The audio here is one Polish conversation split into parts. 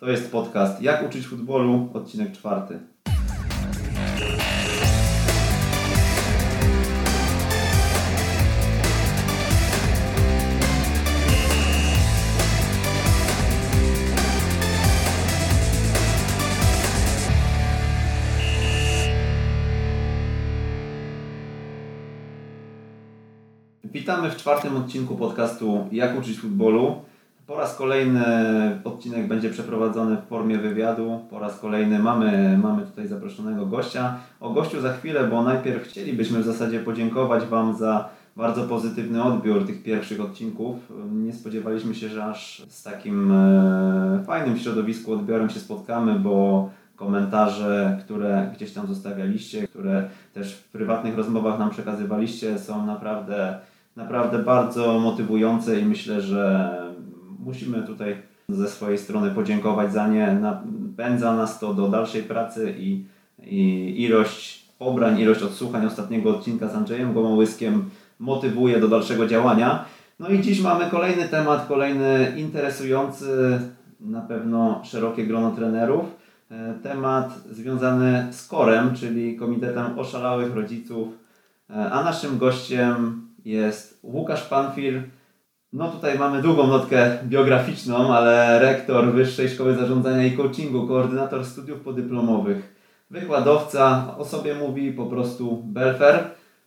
To jest podcast Jak uczyć futbolu, odcinek czwarty. Witamy w czwartym odcinku podcastu Jak uczyć futbolu. Po raz kolejny odcinek będzie przeprowadzony w formie wywiadu. Po raz kolejny mamy, mamy tutaj zaproszonego gościa. O gościu za chwilę, bo najpierw chcielibyśmy w zasadzie podziękować Wam za bardzo pozytywny odbiór tych pierwszych odcinków. Nie spodziewaliśmy się, że aż z takim e, fajnym środowisku odbiorem się spotkamy, bo komentarze, które gdzieś tam zostawialiście, które też w prywatnych rozmowach nam przekazywaliście, są naprawdę, naprawdę bardzo motywujące i myślę, że musimy tutaj ze swojej strony podziękować za nie. Napędza nas to do dalszej pracy i, i ilość pobrań, ilość odsłuchań ostatniego odcinka z Andrzejem Gomołyskiem motywuje do dalszego działania. No i dziś mamy kolejny temat, kolejny interesujący, na pewno szerokie grono trenerów. E, temat związany z Korem, czyli Komitetem Oszalałych Rodziców. E, a naszym gościem jest Łukasz Panfil, no tutaj mamy długą notkę biograficzną, ale rektor Wyższej Szkoły Zarządzania i Coachingu, koordynator studiów podyplomowych, wykładowca, o sobie mówi po prostu Belfer.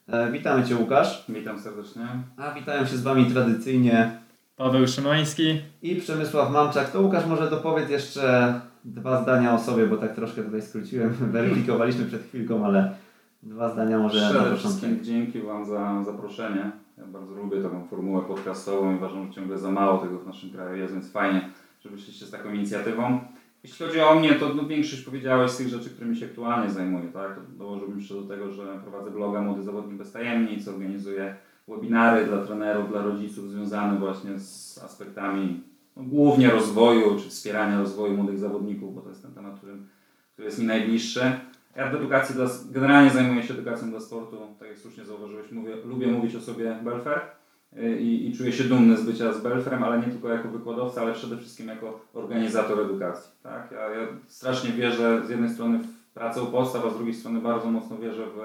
E, witamy Cię Łukasz. Witam serdecznie. A witają się z Wami tradycyjnie Paweł Szymański i Przemysław Mamczak. To Łukasz może dopowiedz jeszcze dwa zdania o sobie, bo tak troszkę tutaj skróciłem, weryfikowaliśmy przed chwilką, ale dwa zdania może Przede na początek. wszystkim dzięki Wam za zaproszenie. Ja bardzo lubię taką formułę podcastową i uważam, że ciągle za mało tego w naszym kraju jest, więc fajnie, że wyszliście z taką inicjatywą. Jeśli chodzi o mnie, to no, większość powiedziałeś z tych rzeczy, którymi się aktualnie zajmuję. Tak? Dołożyłbym jeszcze do tego, że prowadzę bloga Młody Zawodnik Bez Tajemnic, organizuję webinary dla trenerów, dla rodziców związane właśnie z aspektami no, głównie rozwoju czy wspierania rozwoju młodych zawodników, bo to jest ten temat, który, który jest mi najbliższy. Ja w edukacji dla, generalnie zajmuję się edukacją dla sportu, tak jak słusznie zauważyłeś, mówię, lubię mówić o sobie Belfer y, i, i czuję się dumny z bycia z Belferem, ale nie tylko jako wykładowca, ale przede wszystkim jako organizator edukacji. Tak? Ja, ja strasznie wierzę z jednej strony w pracę u podstaw, a z drugiej strony bardzo mocno wierzę w,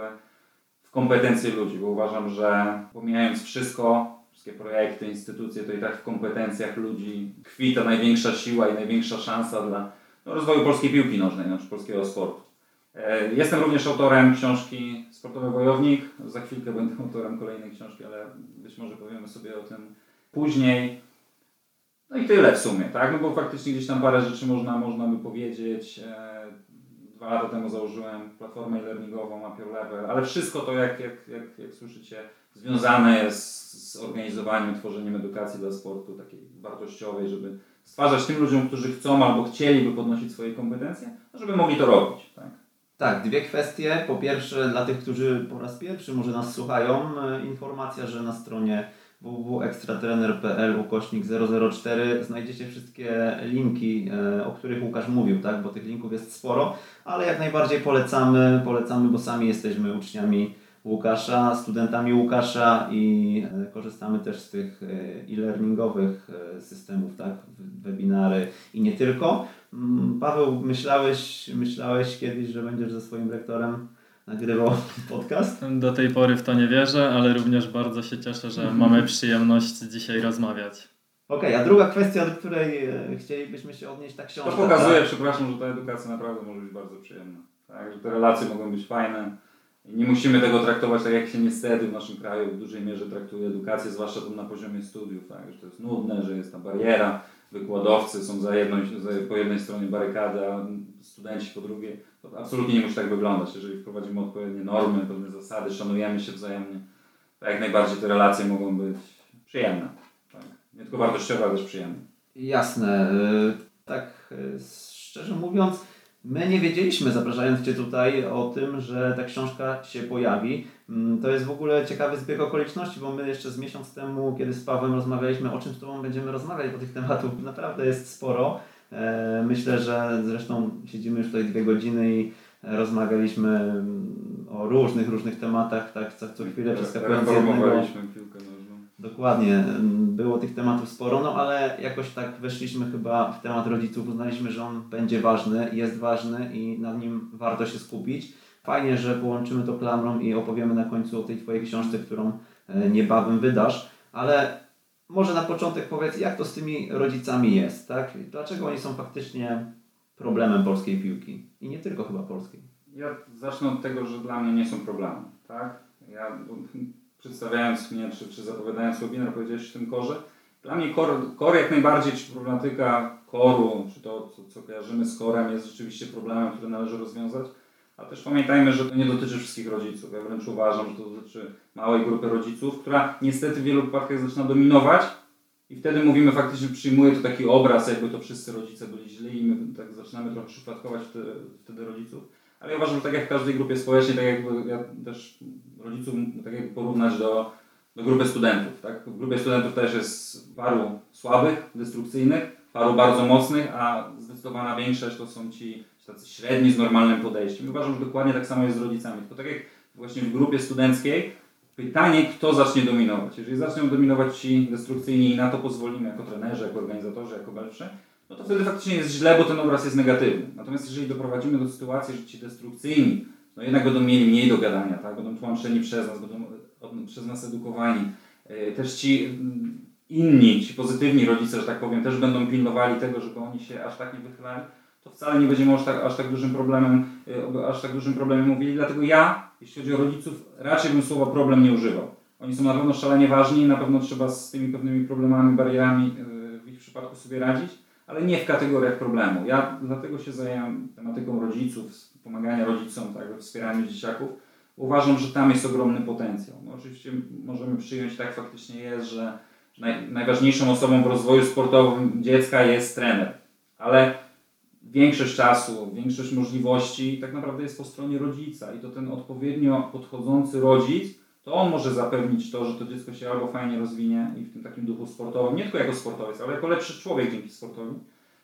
w kompetencje ludzi, bo uważam, że pomijając wszystko, wszystkie projekty, instytucje, to i tak w kompetencjach ludzi tkwi ta największa siła i największa szansa dla no, rozwoju polskiej piłki nożnej, znaczy polskiego sportu. E, jestem również autorem książki Sportowy Wojownik. Za chwilkę będę autorem kolejnej książki, ale być może powiemy sobie o tym później. No i tyle w sumie, tak? No bo faktycznie gdzieś tam parę rzeczy można, można by powiedzieć. E, dwa lata temu założyłem platformę e-learningową Apple Level, ale wszystko to, jak, jak, jak, jak słyszycie, związane jest z organizowaniem, tworzeniem edukacji dla sportu takiej wartościowej, żeby stwarzać tym ludziom, którzy chcą albo chcieliby podnosić swoje kompetencje, żeby mogli to robić. Tak? Tak, dwie kwestie. Po pierwsze, dla tych, którzy po raz pierwszy może nas słuchają, e, informacja, że na stronie www.ekstratrener.pl ukośnik 004 znajdziecie wszystkie linki, e, o których Łukasz mówił, tak? bo tych linków jest sporo, ale jak najbardziej polecamy, polecamy, bo sami jesteśmy uczniami Łukasza, studentami Łukasza i e, korzystamy też z tych e-learningowych systemów, tak? webinary i nie tylko. Mm, Paweł, myślałeś, myślałeś kiedyś, że będziesz ze swoim rektorem nagrywał podcast? Do tej pory w to nie wierzę, ale również bardzo się cieszę, że mamy przyjemność dzisiaj rozmawiać. Okej, okay, a druga kwestia, do której e, chcielibyśmy się odnieść, ta książka. To pokazuje, tak? przepraszam, że ta edukacja naprawdę może być bardzo przyjemna. Tak, że te relacje mogą być fajne. I nie musimy tego traktować tak, jak się niestety w naszym kraju w dużej mierze traktuje edukację, zwłaszcza na poziomie studiów, tak, że to jest nudne, że jest ta bariera, wykładowcy są za jedną, po jednej stronie barykady, a studenci po drugiej. To absolutnie nie musi tak wyglądać. Jeżeli wprowadzimy odpowiednie normy, pewne zasady, szanujemy się wzajemnie, to jak najbardziej te relacje mogą być przyjemne. Tak? Nie tylko wartościowe, ale też przyjemne. Jasne. Y, tak y, szczerze mówiąc, My nie wiedzieliśmy, zapraszając Cię tutaj, o tym, że ta książka się pojawi. Mm, to jest w ogóle ciekawy zbieg okoliczności, bo my jeszcze z miesiąc temu, kiedy z Pawłem rozmawialiśmy, o czym z Tobą będziemy rozmawiać, bo tych tematów naprawdę jest sporo. E, myślę, że zresztą siedzimy już tutaj dwie godziny i rozmawialiśmy mm, o różnych, różnych tematach, tak co, co chwilę przeskakując z jednego, piłkę nożną. Dokładnie. Było tych tematów sporo, no ale jakoś tak weszliśmy chyba w temat rodziców, uznaliśmy, że on będzie ważny, jest ważny i nad nim warto się skupić. Fajnie, że połączymy to klamrą i opowiemy na końcu o tej Twojej książce, którą e, niebawem wydasz, ale może na początek powiedz, jak to z tymi rodzicami jest, tak? Dlaczego oni są faktycznie problemem polskiej piłki i nie tylko chyba polskiej? Ja zacznę od tego, że dla mnie nie są problemem, tak? Ja przedstawiając mnie, czy, czy zapowiadając webinar, powiedziałeś o tym korze. Dla mnie kor, jak najbardziej, czy problematyka koru, czy to, co, co kojarzymy z korem, jest rzeczywiście problemem, który należy rozwiązać. A też pamiętajmy, że to nie dotyczy wszystkich rodziców. Ja wręcz uważam, że to dotyczy małej grupy rodziców, która niestety w wielu przypadkach zaczyna dominować i wtedy mówimy faktycznie, przyjmuje to taki obraz, jakby to wszyscy rodzice byli źli i my tak zaczynamy trochę przypadkować wtedy, wtedy rodziców. Ale ja uważam, że tak jak w każdej grupie społecznej, tak jakby ja też rodziców tak jakby porównać do, do grupy studentów. Tak? W grupie studentów też jest paru słabych, destrukcyjnych, paru bardzo mocnych, a zdecydowana większość to są ci tacy średni z normalnym podejściem. Uważam, że dokładnie tak samo jest z rodzicami. Tylko tak jak właśnie w grupie studenckiej, pytanie, kto zacznie dominować. Jeżeli zaczną dominować ci destrukcyjni i na to pozwolimy jako trenerzy, jako organizatorzy, jako walczy, no to wtedy faktycznie jest źle, bo ten obraz jest negatywny. Natomiast jeżeli doprowadzimy do sytuacji, że ci destrukcyjni no jednak będą mieli mniej do gadania, tak? będą tłumaczeni przez nas, będą przez nas edukowani. E, też ci mm, inni, ci pozytywni rodzice, że tak powiem, też będą pilnowali tego, żeby oni się aż tak nie wychylali, to wcale nie będziemy aż tak, aż tak dużym problemem, e, aż tak dużym problemem mówili. Dlatego ja, jeśli chodzi o rodziców, raczej bym słowa problem nie używał. Oni są na pewno szalenie ważni, na pewno trzeba z tymi pewnymi problemami, barierami e, w ich przypadku sobie radzić ale nie w kategoriach problemu. Ja dlatego się zajęłem tematyką rodziców, pomagania rodzicom tak, we wspieraniu dzieciaków. Uważam, że tam jest ogromny potencjał. No, oczywiście możemy przyjąć, tak faktycznie jest, że naj, najważniejszą osobą w rozwoju sportowym dziecka jest trener, ale większość czasu, większość możliwości tak naprawdę jest po stronie rodzica i to ten odpowiednio podchodzący rodzic to on może zapewnić to, że to dziecko się albo fajnie rozwinie i w tym takim duchu sportowym, nie tylko jako sportowiec, ale jako lepszy człowiek dzięki sportowi.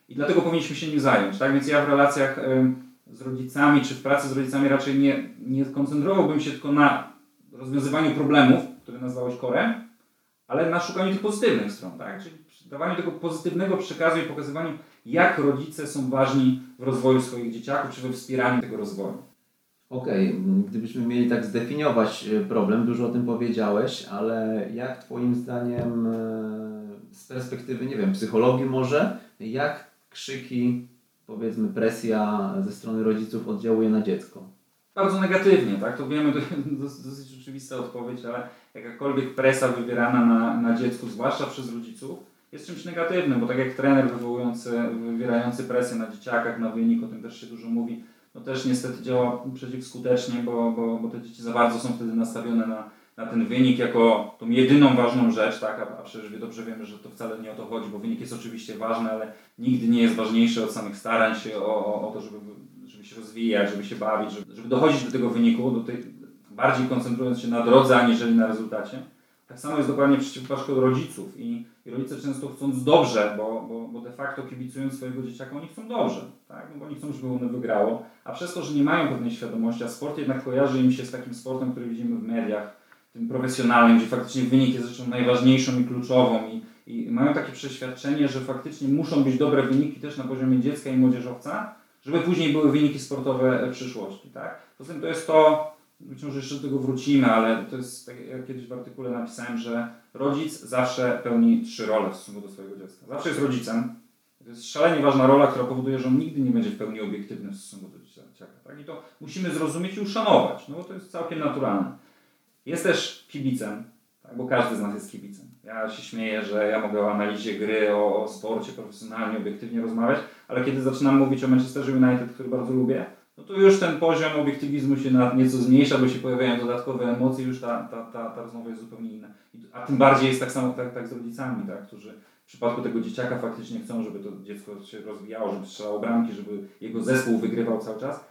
I dlatego powinniśmy się nim zająć. Tak więc ja w relacjach z rodzicami, czy w pracy z rodzicami raczej nie, nie koncentrowałbym się tylko na rozwiązywaniu problemów, które nazwałeś korem, ale na szukaniu tych pozytywnych stron, tak? Czyli dawaniu tego pozytywnego przekazu i pokazywaniu, jak rodzice są ważni w rozwoju swoich dzieciaków, czy we wspieraniu tego rozwoju. Okej, okay. gdybyśmy mieli tak zdefiniować e, problem, dużo o tym powiedziałeś, ale jak Twoim zdaniem e, z perspektywy, nie wiem, psychologii może, jak krzyki, powiedzmy presja ze strony rodziców oddziałuje na dziecko? Bardzo negatywnie, tak? To wiemy, to dosyć oczywista odpowiedź, ale jakakolwiek presja wywierana na, na dziecku, zwłaszcza przez rodziców, jest czymś negatywnym, bo tak jak trener wywołujący, wywierający presję na dzieciakach, na wynik, o tym też się dużo mówi, no też niestety działa przeciwskutecznie, bo, bo, bo te dzieci za bardzo są wtedy nastawione na, na ten wynik jako tą jedyną ważną rzecz, tak? A, a przecież dobrze wiemy, że to wcale nie o to chodzi, bo wynik jest oczywiście ważny, ale nigdy nie jest ważniejszy od samych starań się o, o, o to, żeby, żeby się rozwijać, żeby się bawić, żeby, żeby dochodzić do tego wyniku, do tej, bardziej koncentrując się na drodze, aniżeli na rezultacie. Tak samo jest dokładnie w przypadku rodziców i, i rodzice często chcąc dobrze, bo, bo, bo de facto kibicując swojego dzieciaka, oni chcą dobrze, tak? no bo oni chcą, żeby ono wygrało, a przez to, że nie mają pewnej świadomości, a sport jednak kojarzy im się z takim sportem, który widzimy w mediach, tym profesjonalnym, gdzie faktycznie wynik jest rzeczą najważniejszą i kluczową i, i mają takie przeświadczenie, że faktycznie muszą być dobre wyniki też na poziomie dziecka i młodzieżowca, żeby później były wyniki sportowe przyszłości. Tak? Poza tym to jest to, być może jeszcze do tego wrócimy, ale to jest, tak jak kiedyś w artykule napisałem, że rodzic zawsze pełni trzy role w stosunku do swojego dziecka. Zawsze jest rodzicem. To jest szalenie ważna rola, która powoduje, że on nigdy nie będzie w pełni obiektywny w stosunku do dzieciaka. Tak? I to musimy zrozumieć i uszanować, no bo to jest całkiem naturalne. Jest też kibicem, tak? bo każdy z nas jest kibicem. Ja się śmieję, że ja mogę o analizie gry, o, o sporcie profesjonalnie, obiektywnie rozmawiać, ale kiedy zaczynam mówić o Manchesterze United, który bardzo lubię, no to już ten poziom obiektywizmu się nieco zmniejsza, bo się pojawiają dodatkowe emocje, już ta, ta, ta, ta rozmowa jest zupełnie inna. A tym bardziej jest tak samo tak, tak z rodzicami, tak, którzy w przypadku tego dzieciaka faktycznie chcą, żeby to dziecko się rozwijało, żeby strzelało bramki, żeby jego zespół wygrywał cały czas.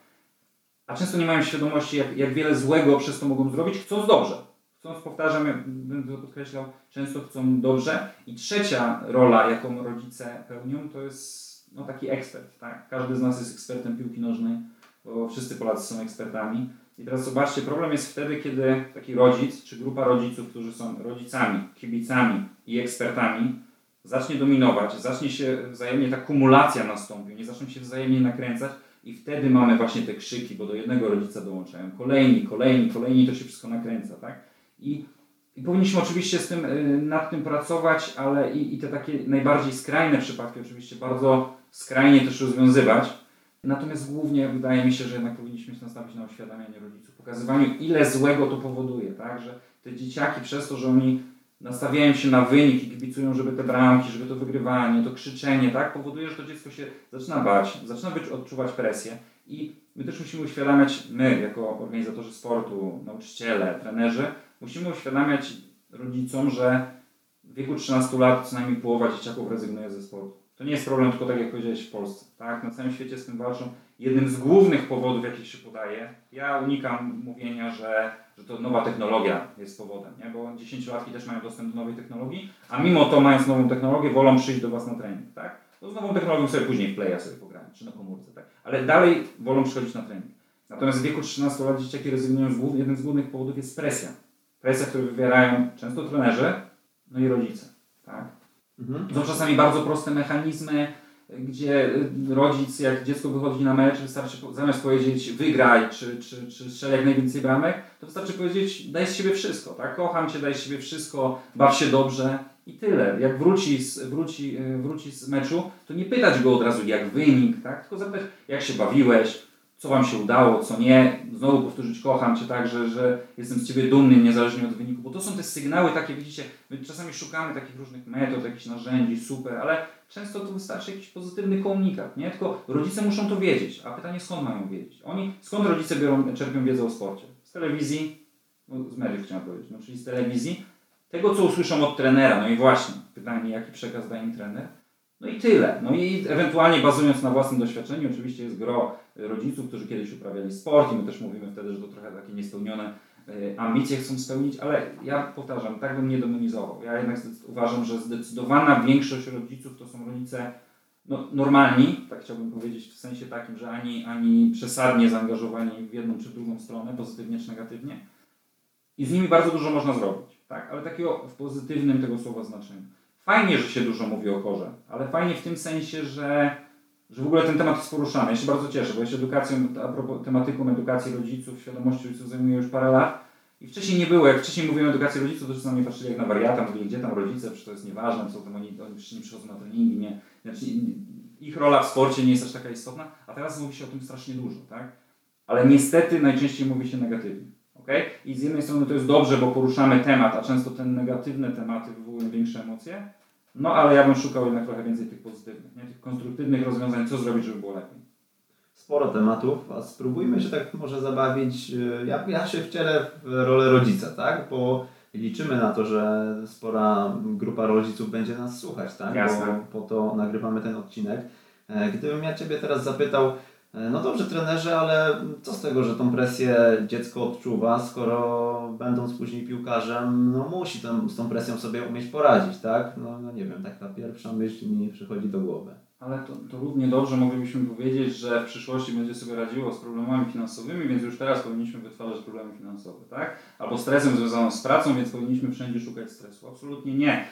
A często nie mają świadomości, jak, jak wiele złego przez to mogą zrobić, chcąc dobrze. Chcąc, powtarzam, będę to podkreślał, często chcą dobrze. I trzecia rola, jaką rodzice pełnią, to jest no, taki ekspert. Tak? Każdy z nas jest ekspertem piłki nożnej bo wszyscy Polacy są ekspertami. I teraz zobaczcie, problem jest wtedy, kiedy taki rodzic, czy grupa rodziców, którzy są rodzicami, kibicami i ekspertami, zacznie dominować, zacznie się wzajemnie ta kumulacja nastąpi, nie zaczną się wzajemnie nakręcać i wtedy mamy właśnie te krzyki, bo do jednego rodzica dołączają kolejni, kolejni, kolejni, to się wszystko nakręca, tak? I, i powinniśmy oczywiście z tym, y, nad tym pracować, ale i, i te takie najbardziej skrajne przypadki oczywiście bardzo skrajnie też rozwiązywać. Natomiast głównie wydaje mi się, że jednak powinniśmy się nastawić na uświadamianie rodziców, pokazywaniu ile złego to powoduje, tak? Że te dzieciaki przez to, że oni nastawiają się na wynik i kibicują, żeby te bramki, żeby to wygrywanie, to krzyczenie, tak, powoduje, że to dziecko się zaczyna bać, zaczyna odczuwać presję i my też musimy uświadamiać, my jako organizatorzy sportu, nauczyciele, trenerzy, musimy uświadamiać rodzicom, że w wieku 13 lat co najmniej połowa dzieciaków rezygnuje ze sportu. To nie jest problem tylko tak jak powiedziałeś w Polsce, tak, na całym świecie z tym walczą. Jednym z głównych powodów, jakich się podaje, ja unikam mówienia, że że to nowa technologia jest powodem, nie? bo 10-latki też mają dostęp do nowej technologii, a mimo to mając nową technologię wolą przyjść do Was na trening, tak? To z nową technologią sobie później w playa sobie pograć, czy na komórce, tak? Ale dalej wolą przychodzić na trening. Natomiast w wieku 13 lat dzieciaki rezygnują z głów, jeden z głównych powodów jest presja. Presja, którą wywierają często trenerzy, no i rodzice, tak? Mhm. Są czasami bardzo proste mechanizmy, gdzie y, rodzic, jak dziecko wychodzi na mecz, wystarczy zamiast powiedzieć wygraj, czy, czy, czy strzel jak najwięcej bramek, to wystarczy powiedzieć daj z siebie wszystko, tak? Kocham Cię, daj z siebie wszystko, baw się dobrze i tyle. Jak wróci z, wróci, y, wróci z meczu, to nie pytać go od razu jak wynik, tak? Tylko zapytać jak się bawiłeś, co Wam się udało, co nie. Znowu powtórzyć, kocham Cię tak, że, że jestem z Ciebie dumny, niezależnie od wyniku, bo to są te sygnały takie, widzicie, my czasami szukamy takich różnych metod, jakichś narzędzi, super, ale często to wystarczy jakiś pozytywny komunikat, nie? Tylko rodzice muszą to wiedzieć, a pytanie skąd mają wiedzieć? Oni, skąd rodzice biorą, czerpią wiedzę o sporcie? Z telewizji, no, z mediów chciałem powiedzieć, no, czyli z telewizji, tego co usłyszą od trenera, no i właśnie, pytanie jaki przekaz daje im trener, no i tyle. No i ewentualnie bazując na własnym doświadczeniu, oczywiście jest gro rodziców, którzy kiedyś uprawiali sport i my też mówimy wtedy, że to trochę takie niespełnione ambicje chcą spełnić, ale ja powtarzam, tak bym nie demonizował. Ja jednak uważam, że zdecydowana większość rodziców to są rodzice no, normalni, tak chciałbym powiedzieć, w sensie takim, że ani, ani przesadnie zaangażowani w jedną czy drugą stronę, pozytywnie czy negatywnie. I z nimi bardzo dużo można zrobić, tak? ale takiego w pozytywnym tego słowa znaczeniu. Fajnie, że się dużo mówi o korze, ale fajnie w tym sensie, że, że w ogóle ten temat jest poruszany. Ja się bardzo cieszę, bo ja się edukacją, a propos tematyką edukacji rodziców, świadomości rodziców zajmuję już parę lat. I wcześniej nie było, jak wcześniej mówiłem o edukacji rodziców, to mnie patrzyli jak na wariata, mówili, gdzie tam rodzice, przecież to jest nieważne, co tam oni, oni przecież nie przychodzą na treningi, nie, znaczy, ich rola w sporcie nie jest aż taka istotna, a teraz mówi się o tym strasznie dużo, tak? Ale niestety najczęściej mówi się negatywnie. Okay? I z jednej strony to jest dobrze, bo poruszamy temat, a często te negatywne tematy wywołują większe emocje, no ale ja bym szukał jednak trochę więcej tych pozytywnych, nie? tych konstruktywnych rozwiązań, co zrobić, żeby było lepiej. Sporo tematów, a spróbujmy się tak może zabawić. Y, ja, ja się wcielę w rolę rodzica, tak? Bo liczymy na to, że spora grupa rodziców będzie nas słuchać, tak? Jasne. Bo po to nagrywamy ten odcinek. E, gdybym ja Ciebie teraz zapytał, no dobrze, trenerze, ale co z tego, że tą presję dziecko odczuwa, skoro będąc później piłkarzem, no musi tam, z tą presją sobie umieć poradzić, tak? No, no nie wiem, taka pierwsza myśl mi przychodzi do głowy. Ale to, to równie dobrze moglibyśmy powiedzieć, że w przyszłości będzie sobie radziło z problemami finansowymi, więc już teraz powinniśmy wytwarzać problemy finansowe, tak? Albo stresem związanym z pracą, więc powinniśmy wszędzie szukać stresu. Absolutnie nie.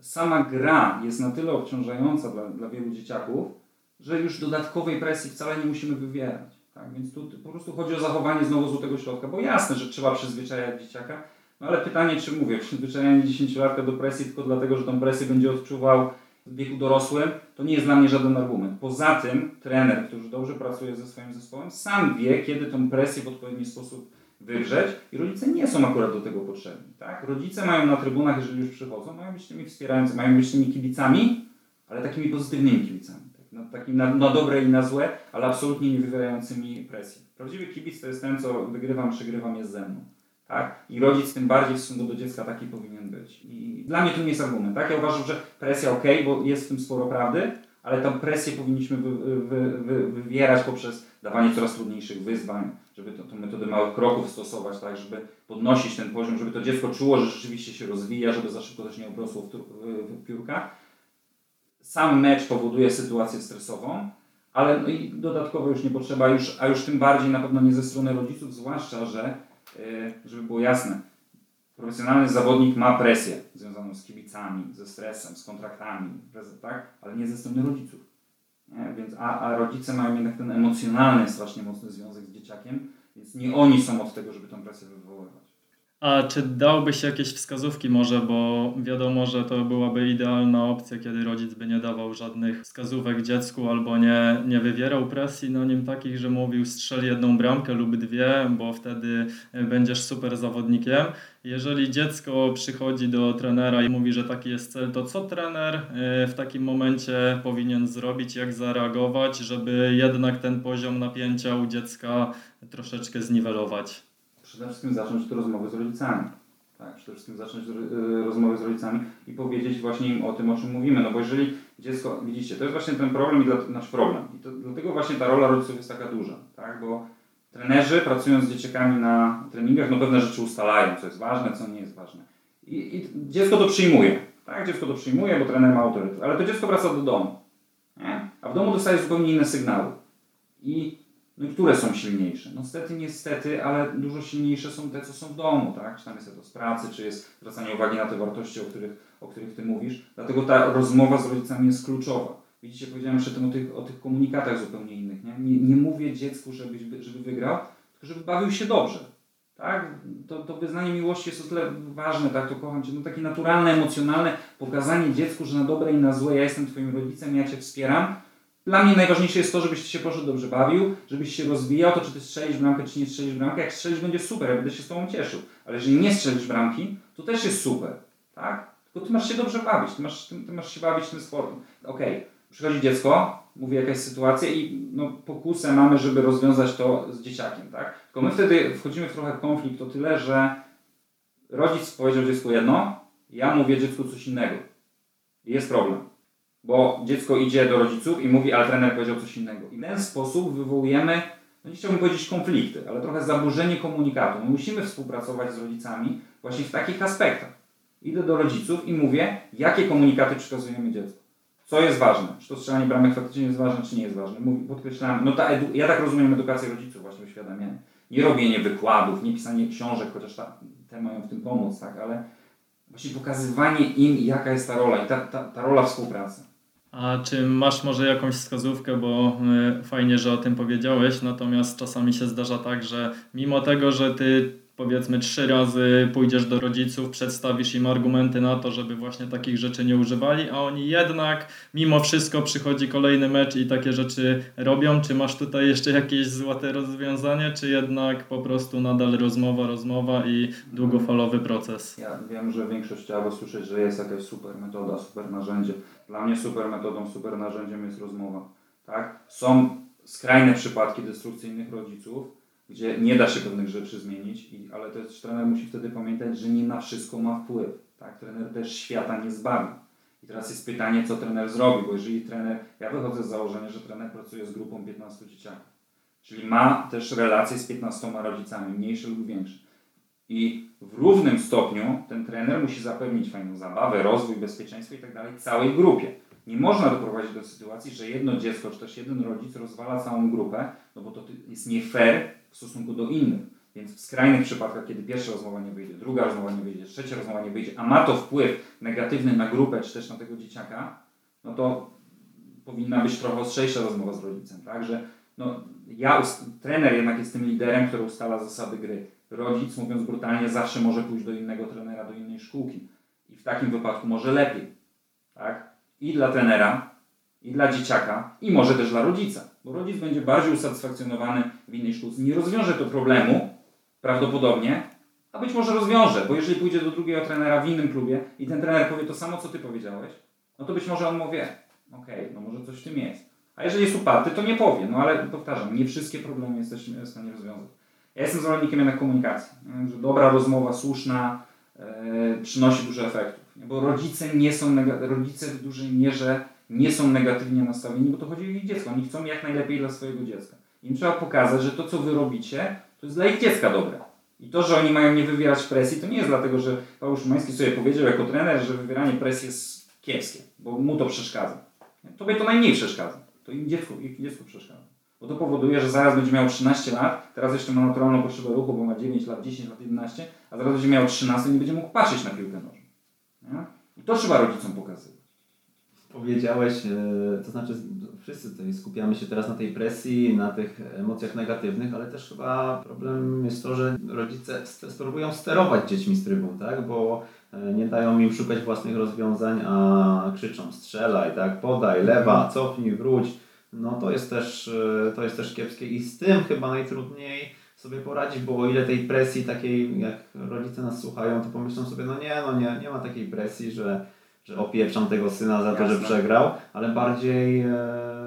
Sama gra jest na tyle obciążająca dla, dla wielu dzieciaków, że już dodatkowej presji wcale nie musimy wywierać. Tak? Więc tu po prostu chodzi o zachowanie znowu złotego środka, bo jasne, że trzeba przyzwyczajać dzieciaka, no ale pytanie, czy mówię, przyzwyczajanie dziesięciolatka do presji tylko dlatego, że tą presję będzie odczuwał w wieku dorosłym, to nie jest dla mnie żaden argument. Poza tym trener, który dobrze pracuje ze swoim zespołem, sam wie, kiedy tą presję w odpowiedni sposób wygrzeć i rodzice nie są akurat do tego potrzebni. Tak? Rodzice mają na trybunach, jeżeli już przychodzą, mają być tymi wspierającymi, mają być tymi kibicami, ale takimi pozytywnymi kibicami na, takim na, na dobre i na złe, ale absolutnie nie wywierającymi presji. Prawdziwy kibic to jest ten, co wygrywam, przegrywam, jest ze mną. Tak? I rodzic tym bardziej w stosunku do dziecka taki powinien być. I dla mnie to nie jest argument. Tak? Ja uważam, że presja ok, bo jest w tym sporo prawdy, ale tę presję powinniśmy wy, wy, wy, wywierać poprzez dawanie coraz trudniejszych wyzwań, żeby tę metodę małych kroków stosować, tak, żeby podnosić ten poziom, żeby to dziecko czuło, że rzeczywiście się rozwija, żeby za szybko też nie obrosło w, w, w piórka sam mecz powoduje sytuację stresową, ale no i dodatkowo już nie potrzeba, już, a już tym bardziej na pewno nie ze strony rodziców, zwłaszcza, że, yy, żeby było jasne, profesjonalny zawodnik ma presję związaną z kibicami, ze stresem, z kontraktami, tak? ale nie ze strony rodziców. Nie? Więc, a, a rodzice mają jednak ten emocjonalny, strasznie mocny związek z dzieciakiem, więc nie oni są od tego, żeby tę presję wywoływać. A czy dałbyś jakieś wskazówki może, bo wiadomo, że to byłaby idealna opcja, kiedy rodzic by nie dawał żadnych wskazówek dziecku albo nie, nie wywierał presji na nim takich, że mówił strzel jedną bramkę lub dwie, bo wtedy będziesz super zawodnikiem. Jeżeli dziecko przychodzi do trenera i mówi, że taki jest cel, to co trener e, w takim momencie powinien zrobić, jak zareagować, żeby jednak ten poziom napięcia u dziecka troszeczkę zniwelować? Przede wszystkim zacząć te rozmowy z rodzicami. Tak, przede wszystkim zacząć y, rozmowy z rodzicami i powiedzieć właśnie im o tym, o czym mówimy. No bo jeżeli dziecko, widzicie, to jest właśnie ten problem i dla, nasz problem. I to, dlatego właśnie ta rola rodziców jest taka duża, tak? Bo trenerzy pracując z dzieciakami na treningach, no pewne rzeczy ustalają, co jest ważne, co nie jest ważne. I, i dziecko to przyjmuje, tak? Dziecko to przyjmuje, bo trener ma autorytet, ale to dziecko wraca do domu, nie? A w domu dostaje zupełnie inne sygnały. I które są silniejsze? No niestety, niestety, ale dużo silniejsze są te, co są w domu, tak? Czy tam jest to z pracy, czy jest zwracanie uwagi na te wartości, o których, o których Ty mówisz. Dlatego ta rozmowa z rodzicami jest kluczowa. Widzicie, powiedziałem przedtem o tych, o tych komunikatach zupełnie innych. Nie? Nie, nie mówię dziecku, żeby, żeby wygrał, tylko żeby bawił się dobrze. Tak? To, to wyznanie miłości jest o tyle ważne, tak? To kocham Cię. No takie naturalne, emocjonalne pokazanie dziecku, że na dobre i na złe ja jestem Twoim rodzicem, ja Cię wspieram dla mnie najważniejsze jest to, żebyś się poszedł dobrze bawił, żebyś się rozwijał, to czy ty strzelisz bramkę, czy nie strzelisz bramkę. Jak strzelisz, będzie super, ja będę się z tobą cieszył. Ale jeżeli nie strzelisz bramki, to też jest super, tak? Tylko ty masz się dobrze bawić, ty masz, ty, ty masz się bawić tym sportem. Okej, okay. przychodzi dziecko, mówi jakaś sytuacja i no, pokusę mamy, żeby rozwiązać to z dzieciakiem, tak? Tylko my wtedy wchodzimy w trochę konflikt o tyle, że rodzic powiedział dziecku jedno, ja mówię dziecku coś innego. I jest problem bo dziecko idzie do rodziców i mówi, ale trener powiedział coś innego. I w ten sposób wywołujemy, no nie chciałbym powiedzieć konflikty, ale trochę zaburzenie komunikatu. My musimy współpracować z rodzicami właśnie w takich aspektach. Idę do rodziców i mówię, jakie komunikaty przekazujemy dziecku. Co jest ważne? Czy to strzelanie bramek faktycznie jest ważne, czy nie jest ważne? Mówi, podkreślam, no ta edu- ja tak rozumiem edukację rodziców, właśnie uświadamianie. Nie robienie wykładów, nie pisanie książek, chociaż ta, te mają w tym pomóc, tak, ale właśnie pokazywanie im, jaka jest ta rola i ta, ta, ta rola współpracy. A czy masz może jakąś wskazówkę, bo y, fajnie, że o tym powiedziałeś, natomiast czasami się zdarza tak, że mimo tego, że ty powiedzmy trzy razy pójdziesz do rodziców, przedstawisz im argumenty na to, żeby właśnie takich rzeczy nie używali, a oni jednak mimo wszystko przychodzi kolejny mecz i takie rzeczy robią. Czy masz tutaj jeszcze jakieś złote rozwiązanie, czy jednak po prostu nadal rozmowa, rozmowa i długofalowy proces? Ja wiem, że większość chciałaby słyszeć, że jest jakaś super metoda, super narzędzie. Dla mnie super metodą, super narzędziem jest rozmowa. Tak? Są skrajne przypadki destrukcyjnych rodziców, gdzie nie da się pewnych rzeczy zmienić, i, ale też trener musi wtedy pamiętać, że nie na wszystko ma wpływ. Tak? Trener też świata nie zbawi. I teraz jest pytanie, co trener zrobi, bo jeżeli trener, ja wychodzę z założenia, że trener pracuje z grupą 15 dzieciaków, czyli ma też relacje z 15 rodzicami, mniejsze lub większe. I w równym stopniu ten trener musi zapewnić fajną zabawę, rozwój, bezpieczeństwo i tak dalej całej grupie. Nie można doprowadzić do sytuacji, że jedno dziecko czy też jeden rodzic rozwala całą grupę, no bo to jest nie fair w stosunku do innych. Więc w skrajnych przypadkach, kiedy pierwsza rozmowa nie wyjdzie, druga rozmowa nie wyjdzie, trzecia rozmowa nie wyjdzie, a ma to wpływ negatywny na grupę czy też na tego dzieciaka, no to powinna być trochę ostrzejsza rozmowa z rodzicem, tak? Że no, ja, trener jednak jest tym liderem, który ustala zasady gry. Rodzic, mówiąc brutalnie, zawsze może pójść do innego trenera, do innej szkółki. I w takim wypadku może lepiej. Tak? I dla trenera, i dla dzieciaka, i może też dla rodzica. Bo rodzic będzie bardziej usatysfakcjonowany w innej szkółce. Nie rozwiąże to problemu, prawdopodobnie, a być może rozwiąże, bo jeżeli pójdzie do drugiego trenera w innym klubie i ten trener powie to samo, co ty powiedziałeś, no to być może on powie, okej, okay, no może coś w tym jest. A jeżeli jest uparty, to nie powie. No ale powtarzam, nie wszystkie problemy jesteśmy w stanie rozwiązać. Ja jestem zwolennikiem jednak komunikacji, że dobra rozmowa, słuszna, yy, przynosi dużo efektów. Bo rodzice nie są, rodzice w dużej mierze nie są negatywnie nastawieni, bo to chodzi o ich dziecko. Oni chcą jak najlepiej dla swojego dziecka. Im trzeba pokazać, że to, co wy robicie, to jest dla ich dziecka dobre. I to, że oni mają nie wywierać presji, to nie jest dlatego, że Paweł Szymański sobie powiedział jako trener, że wywieranie presji jest kiepskie, bo mu to przeszkadza. Tobie to najmniej przeszkadza. to im dziecku, ich dziecku przeszkadza. Bo to powoduje, że zaraz będzie miał 13 lat, teraz jeszcze ma naturalną potrzebę ruchu, bo ma 9 lat, 10 lat, 11, a zaraz będzie miał 13 i nie będzie mógł patrzeć na piłkę nożną. I to trzeba rodzicom pokazywać. Powiedziałeś, e, to znaczy wszyscy tutaj skupiamy się teraz na tej presji, na tych emocjach negatywnych, ale też chyba problem jest to, że rodzice spróbują sterować dziećmi z trybun, tak? Bo e, nie dają im szukać własnych rozwiązań, a krzyczą strzelaj, tak? Podaj, lewa, cofnij, wróć. No to jest też, e, to jest też kiepskie i z tym chyba najtrudniej sobie poradzić, bo o ile tej presji takiej, jak rodzice nas słuchają, to pomyślą sobie, no nie, no nie, nie ma takiej presji, że że opieprzam tego syna za to, Jasne. że przegrał, ale bardziej e,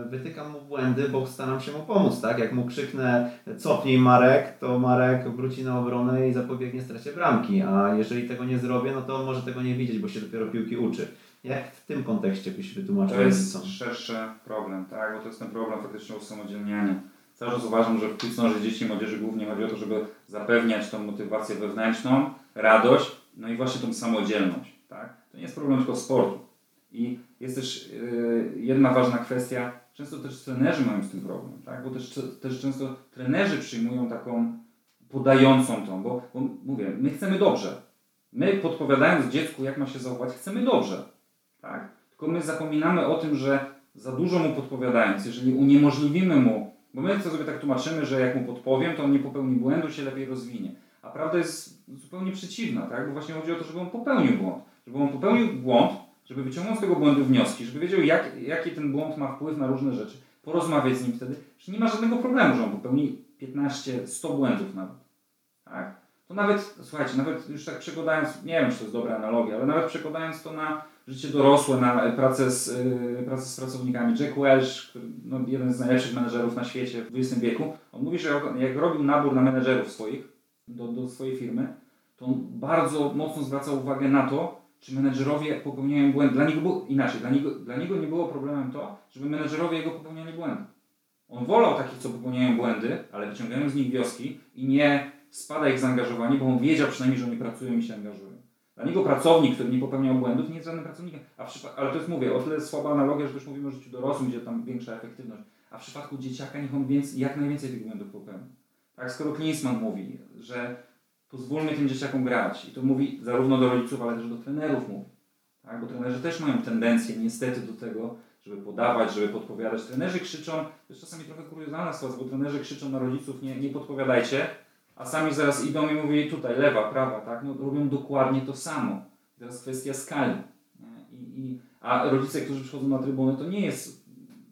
wytykam mu błędy, bo staram się mu pomóc, tak? Jak mu krzyknę cofnij Marek, to Marek wróci na obronę i zapobiegnie stracie bramki, a jeżeli tego nie zrobię, no to może tego nie widzieć, bo się dopiero piłki uczy. Jak w tym kontekście byś wytłumaczył To jest szerszy problem, tak? Bo to jest ten problem faktycznie usamodzielniania. Cały czas uważam, że w piłce dzieci i młodzieży głównie chodzi o to, żeby zapewniać tą motywację wewnętrzną, radość, no i właśnie tą samodzielność, tak? To nie jest problem tylko sportu. I jest też yy, jedna ważna kwestia, często też trenerzy mają z tym problem, tak? bo też, też często trenerzy przyjmują taką podającą tą, bo, bo mówię, my chcemy dobrze. My podpowiadając dziecku, jak ma się zachować, chcemy dobrze. Tak? Tylko my zapominamy o tym, że za dużo mu podpowiadając, jeżeli uniemożliwimy mu, bo my sobie tak tłumaczymy, że jak mu podpowiem, to on nie popełni błędu, się lepiej rozwinie. A prawda jest zupełnie przeciwna, tak? bo właśnie chodzi o to, żeby on popełnił błąd żeby on popełnił błąd, żeby wyciągnął z tego błędu wnioski, żeby wiedział, jak, jaki ten błąd ma wpływ na różne rzeczy, porozmawiać z nim wtedy, że nie ma żadnego problemu, że on popełni 15, 100 błędów nawet. Tak? To nawet, słuchajcie, nawet już tak przekładając, nie wiem, czy to jest dobra analogia, ale nawet przekładając to na życie dorosłe, na pracę z, yy, pracę z pracownikami. Jack Welch, który, no, jeden z najlepszych menedżerów na świecie w XX wieku, on mówi, że jak, jak robił nabór na menedżerów swoich, do, do swojej firmy, to on bardzo mocno zwracał uwagę na to, czy menedżerowie popełniają błędy. Dla niego było inaczej. Dla niego, dla niego nie było problemem to, żeby menedżerowie jego popełniali błędy. On wolał takich, co popełniają błędy, ale wyciągają z nich wnioski i nie spada ich zaangażowanie, bo on wiedział przynajmniej, że oni pracują i się angażują. Dla niego pracownik, który nie popełniał błędów, nie jest żadnym pracownikiem. A ale to jest, mówię, o tyle słaba analogia, że już mówimy o życiu dorosłym, gdzie tam większa efektywność. A w przypadku dzieciaka niech on więcej, jak najwięcej tych błędów popełni. Tak, skoro Klinsmann mówi, że pozwólmy tym dzieciakom grać. I to mówi zarówno do rodziców, ale też do trenerów mówi. Tak? Bo trenerzy też mają tendencję niestety do tego, żeby podawać, żeby podpowiadać. Trenerzy krzyczą, to jest czasami trochę kuriozalna sytuacja, bo trenerzy krzyczą na rodziców, nie, nie podpowiadajcie, a sami zaraz idą i mówią tutaj lewa, prawa, tak? No, robią dokładnie to samo. Teraz kwestia skali. I, i, a rodzice, którzy przychodzą na trybunę, to nie jest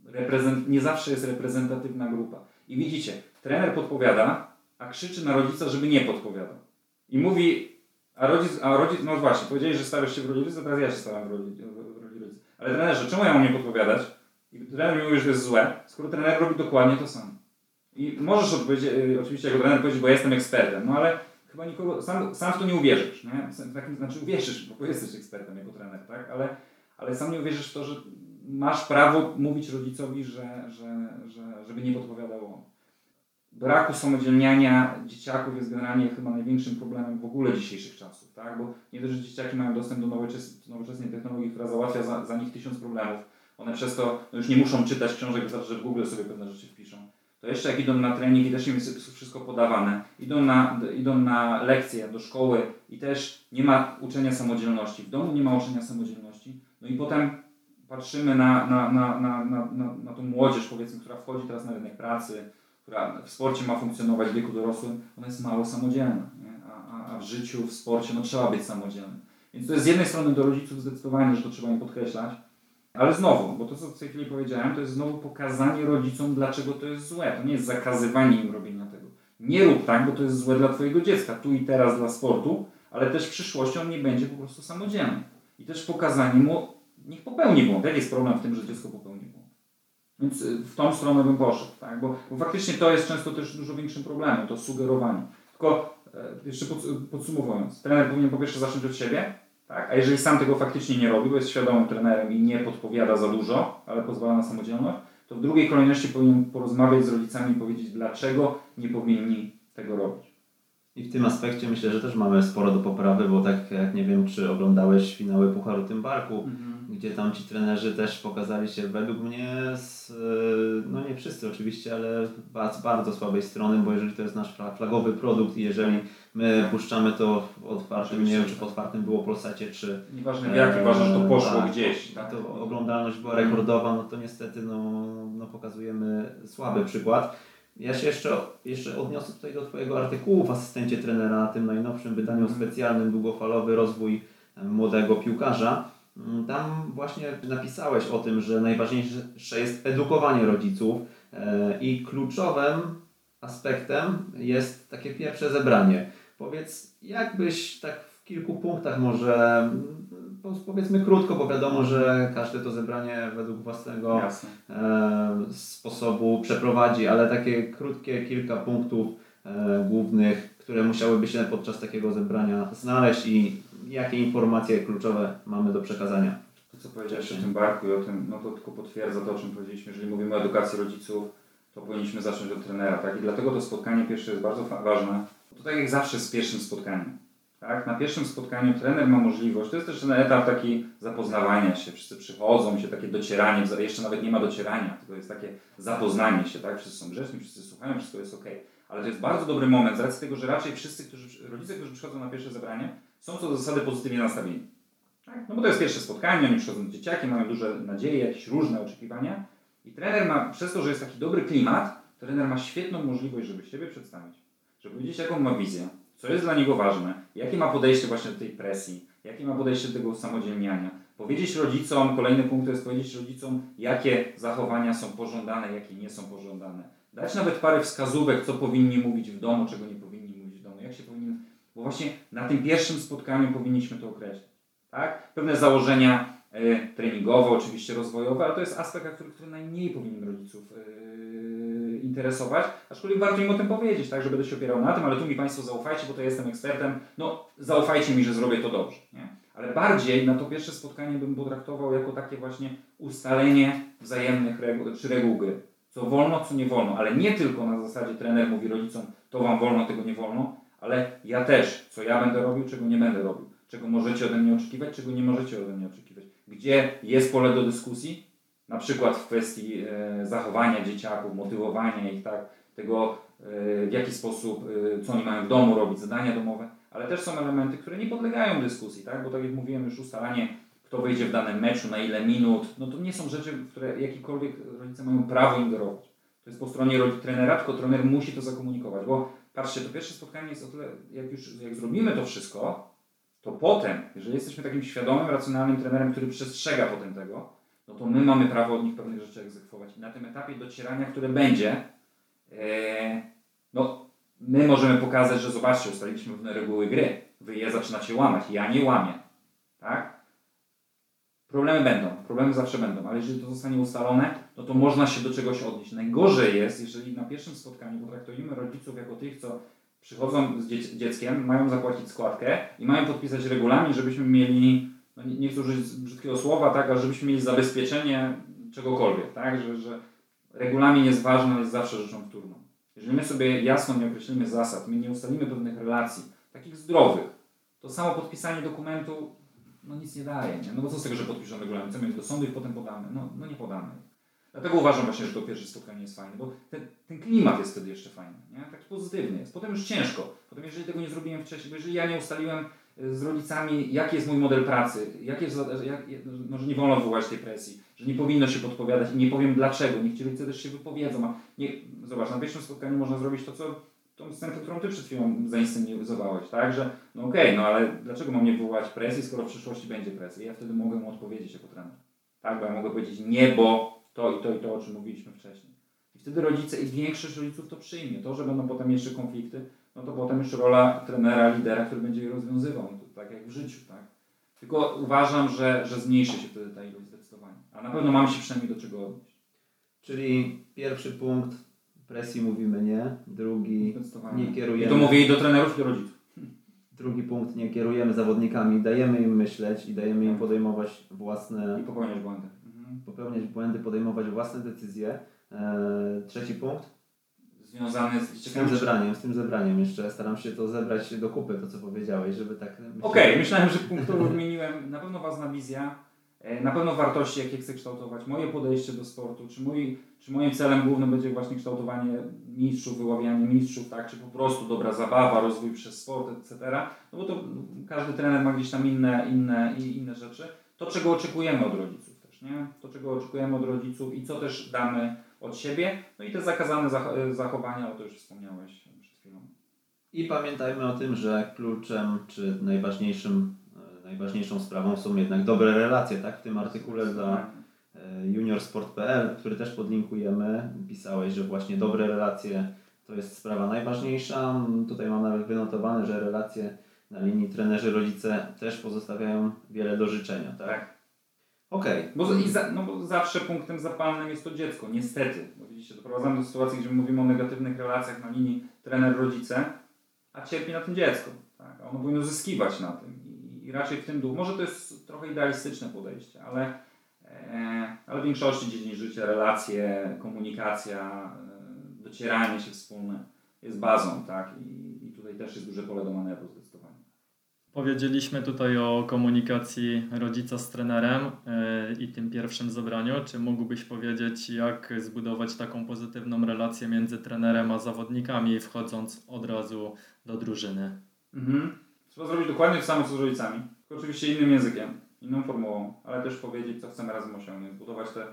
reprezent, nie zawsze jest reprezentatywna grupa. I widzicie, trener podpowiada, a krzyczy na rodzica, żeby nie podpowiadał. I mówi, a rodzic, a rodzic, no właśnie, powiedzieli, że starasz się w roli rodzica, teraz ja się staram w rodzica. Ale trenerze, czemu ja mam nie podpowiadać? I trener mi mówi, że jest złe, skoro trener robi dokładnie to samo. I możesz odpowiedzieć, y, oczywiście jako trener powiedzieć, bo jestem ekspertem, no ale chyba nikogo, sam, sam w to nie uwierzysz, nie? Znaczy uwierzysz, bo jesteś ekspertem jako trener, tak? Ale, ale sam nie uwierzysz w to, że masz prawo mówić rodzicowi, że, że, że, żeby nie podpowiadał on braku samodzielniania dzieciaków jest generalnie chyba największym problemem w ogóle dzisiejszych czasów, tak? Bo nie dość, że dzieciaki mają dostęp do nowoczes nowoczesnej technologii, która załatwia za, za, nich tysiąc problemów, one przez to no już nie muszą czytać książek, wystarczy, że w Google sobie pewne rzeczy wpiszą. To jeszcze jak idą na trening i też im jest wszystko podawane, idą na, idą na lekcje do szkoły i też nie ma uczenia samodzielności, w domu nie ma uczenia samodzielności, no i potem patrzymy na, na, na, na, na, na, na tą młodzież, powiedzmy, która wchodzi teraz na rynek pracy, która w sporcie ma funkcjonować w wieku dorosłym, ona jest mało samodzielna. A, a, a, w życiu, w sporcie no, trzeba być samodzielnym. Więc to jest z jednej strony do rodziców zdecydowanie, że to trzeba im podkreślać, ale znowu, bo to co w tej chwili powiedziałem, to jest znowu pokazanie rodzicom, dlaczego to jest złe. To nie jest zakazywanie im robienia tego. Nie rób tak, bo to jest złe dla Twojego dziecka, tu i teraz dla sportu, ale też w przyszłości on nie będzie po prostu samodzielny. I też pokazanie mu, niech popełni błąd. Jaki jest problem w tym, że dziecko popełni błąd? Więc y, w tą stronę bym poszedł, tak? bo, bo faktycznie to jest często też dużo większym problemem, to sugerowanie. Tylko e, jeszcze podsumowując, trener powinien po pierwsze zacząć od siebie, tak? a jeżeli sam tego faktycznie nie robi, bo jest świadomym trenerem i nie podpowiada za dużo, ale pozwala na samodzielność, to w drugiej kolejności powinien porozmawiać z rodzicami i powiedzieć, dlaczego nie powinni tego robić. I w tym aspekcie myślę, że też mamy sporo do poprawy, bo tak jak nie wiem, czy oglądałeś finały Pucharu Tymbarku, mhm gdzie tam ci trenerzy też pokazali się według mnie z, no nie wszyscy oczywiście, ale z bardzo słabej strony, bo jeżeli to jest nasz flagowy produkt i jeżeli my puszczamy to w otwartym, nie wiem czy w otwartym było Polsacie, czy... Nieważne w jakim, ważne, że to poszło tak, gdzieś. Tak? To oglądalność była rekordowa, no to niestety no, no pokazujemy słaby przykład. Ja się jeszcze, jeszcze odniosę tutaj do Twojego artykułu w asystencie trenera, tym najnowszym wydaniu mhm. specjalnym, długofalowy rozwój młodego piłkarza. Mm, tam właśnie napisałeś o tym, że najważniejsze jest edukowanie rodziców e, i kluczowym aspektem jest takie pierwsze zebranie. Powiedz, jakbyś tak w kilku punktach może, powiedzmy krótko, bo wiadomo, że każde to zebranie według własnego Jasne. E, sposobu przeprowadzi, ale takie krótkie kilka punktów e, głównych, które musiałyby się podczas takiego zebrania znaleźć i jakie informacje kluczowe mamy do przekazania. To co powiedziałeś o tym barku i o tym, no to tylko potwierdza to, o czym powiedzieliśmy. Jeżeli mówimy o edukacji rodziców, to powinniśmy zacząć od trenera, tak? I dlatego to spotkanie pierwsze jest bardzo ważne. Tak jak zawsze z pierwszym spotkaniem. Tak? Na pierwszym spotkaniu trener ma możliwość, to jest też ten etap taki zapoznawania się, wszyscy przychodzą, się takie docieranie, jeszcze nawet nie ma docierania, tylko jest takie zapoznanie się, tak? Wszyscy są grzeczni, wszyscy słuchają, wszystko jest ok. Ale to jest bardzo dobry moment z racji tego, że raczej wszyscy, którzy, rodzice, którzy przychodzą na pierwsze zebranie, są co do zasady pozytywnie nastawieni. Tak? No bo to jest pierwsze spotkanie, oni przychodzą z dzieciakiem, mają duże nadzieje, jakieś różne oczekiwania i trener ma, przez to, że jest taki dobry klimat, trener ma świetną możliwość, żeby siebie przedstawić, żeby powiedzieć, jaką ma wizję, co jest dla niego ważne, jakie ma podejście właśnie do tej presji, jakie ma podejście do tego usamodzielniania. Powiedzieć rodzicom, kolejny punkt to jest powiedzieć rodzicom, jakie zachowania są pożądane, jakie nie są pożądane. Dać nawet parę wskazówek, co powinni mówić w domu, czego nie powinni mówić w domu, jak się powinien bo właśnie na tym pierwszym spotkaniu powinniśmy to określić. Tak? Pewne założenia y, treningowe, oczywiście rozwojowe, ale to jest aspekt, który, który najmniej powinien rodziców y, interesować, aczkolwiek warto im o tym powiedzieć, tak, że będę się opierał na tym, ale tu mi Państwo zaufajcie, bo to jestem ekspertem, no zaufajcie mi, że zrobię to dobrze. Nie? Ale bardziej na to pierwsze spotkanie bym potraktował jako takie właśnie ustalenie wzajemnych reguł, czy reguł gry. Co wolno, co nie wolno, ale nie tylko na zasadzie trener mówi rodzicom, to Wam wolno, tego nie wolno, ale ja też, co ja będę robił, czego nie będę robił, czego możecie ode mnie oczekiwać, czego nie możecie ode mnie oczekiwać. Gdzie jest pole do dyskusji, na przykład w kwestii e, zachowania dzieciaków, motywowania ich, tak, tego e, w jaki sposób, e, co oni mają w domu robić, zadania domowe, ale też są elementy, które nie podlegają dyskusji, tak, bo tak jak mówiłem już ustalanie, kto wyjdzie w danym meczu, na ile minut, no to nie są rzeczy, które jakikolwiek rodzice mają prawo ingerować. To jest po stronie trenera, tylko trener musi to zakomunikować, bo Patrzcie, to pierwsze spotkanie jest o tyle, jak już jak zrobimy to wszystko, to potem, jeżeli jesteśmy takim świadomym, racjonalnym trenerem, który przestrzega potem tego, no to my mamy prawo od nich pewnych rzeczy egzekwować. I na tym etapie docierania, które będzie, ee, no my możemy pokazać, że zobaczcie, ustaliliśmy pewne reguły gry. Wy je zaczynacie łamać, ja nie łamię. Tak? Problemy będą, problemy zawsze będą, ale jeżeli to zostanie ustalone, no to można się do czegoś odnieść. Najgorzej jest, jeżeli na pierwszym spotkaniu potraktujemy rodziców jako tych, co przychodzą z dzieckiem, mają zapłacić składkę i mają podpisać regulamin, żebyśmy mieli, no nie, nie chcę użyć brzydkiego słowa, tak, ale żebyśmy mieli zabezpieczenie czegokolwiek, tak, że, że regulamin jest ważny, jest zawsze rzeczą wtórną. Jeżeli my sobie jasno nie określimy zasad, my nie ustalimy pewnych relacji, takich zdrowych, to samo podpisanie dokumentu no nic nie daje. Nie? No bo co z tego, że podpiszemy regulamin, co my do sądu i potem podamy? No, no nie podamy. Dlatego uważam właśnie, że to pierwsze spotkanie jest fajne, bo ten, ten klimat jest wtedy jeszcze fajny, nie? taki pozytywny jest. Potem już ciężko. Potem jeżeli tego nie zrobiłem wcześniej, bo jeżeli ja nie ustaliłem z rodzicami, jaki jest mój model pracy, jak jest, jak, no, że nie wolno wywołać tej presji, że nie powinno się podpowiadać i nie powiem dlaczego, niech ci rodzice też się wypowiedzą. A nie, zobacz, na pierwszym spotkaniu można zrobić to, co tą scenę, którą Ty przed chwilą zainscenizowałeś, tak? Że no okej, okay, no ale dlaczego mam nie wywołać presji, skoro w przyszłości będzie presja? Ja wtedy mogę mu odpowiedzieć jako trener. Tak, bo ja mogę powiedzieć nie, bo to i to i to, o czym mówiliśmy wcześniej. I wtedy rodzice i większość rodziców to przyjmie. To, że będą potem jeszcze konflikty, no to potem już rola trenera, lidera, który będzie je rozwiązywał. No tak jak w życiu, tak? Tylko uważam, że, że zmniejszy się wtedy ta ilość zdecydowanie. A na pewno mamy się przynajmniej do czego odnieść. Czyli pierwszy punkt presji mówimy nie. Drugi nie kierujemy. I to mówię i do trenerów, i do rodziców. Drugi punkt, nie kierujemy zawodnikami, dajemy im myśleć i dajemy im podejmować własne... I popełniać błędy. Mhm. Popełniać błędy, podejmować własne decyzje. Eee, trzeci punkt. Związany z, z tym zebraniem, z tym zebraniem jeszcze staram się to zebrać do kupy, to co powiedziałeś, żeby tak... Okej, okay, myślałem, że punktowo wymieniłem, na pewno ważna wizja, e, na pewno wartości, jakie chcę kształtować, moje podejście do sportu, czy, mój, czy moim celem głównym będzie właśnie kształtowanie mistrzów, wyławianie mistrzów, tak, czy po prostu dobra zabawa, rozwój przez sport, etc. No bo to każdy trener ma gdzieś tam inne, inne, inne rzeczy. To, czego oczekujemy od rodziców też, nie? To, czego oczekujemy od rodziców i co też damy od siebie. No i te zakazane zachowania, o to już wspomniałeś przed chwilą. I pamiętajmy o tym, że kluczem czy najważniejszym, e, najważniejszą sprawą są jednak dobre relacje. Tak? W tym artykule dla e, juniorsport.pl, który też podlinkujemy, pisałeś, że właśnie dobre relacje to jest sprawa najważniejsza. Tutaj mam nawet wynotowane, że relacje na linii trenerzy-rodzice też pozostawiają wiele do życzenia. Tak. tak. Okej. Okay. Bo, za, no bo zawsze punktem zapalnym jest to dziecko, niestety. Bo widzicie, doprowadzamy do sytuacji, gdzie mówimy o negatywnych relacjach na linii trener-rodzice, a cierpi na tym dziecko. Tak? Ono powinno zyskiwać na tym i, i raczej w tym duchu. Może to jest trochę idealistyczne podejście, ale, e, ale w większości dziedzin życia relacje, komunikacja, e, docieranie się wspólne jest bazą, tak? I, I tutaj też jest duże pole do manewru. Powiedzieliśmy tutaj o komunikacji rodzica z trenerem yy, i tym pierwszym zebraniu. Czy mógłbyś powiedzieć, jak zbudować taką pozytywną relację między trenerem a zawodnikami, wchodząc od razu do drużyny? Mhm. Trzeba zrobić dokładnie to samo, co z rodzicami, oczywiście innym językiem, inną formułą, ale też powiedzieć, co chcemy razem osiągnąć. Zbudować te,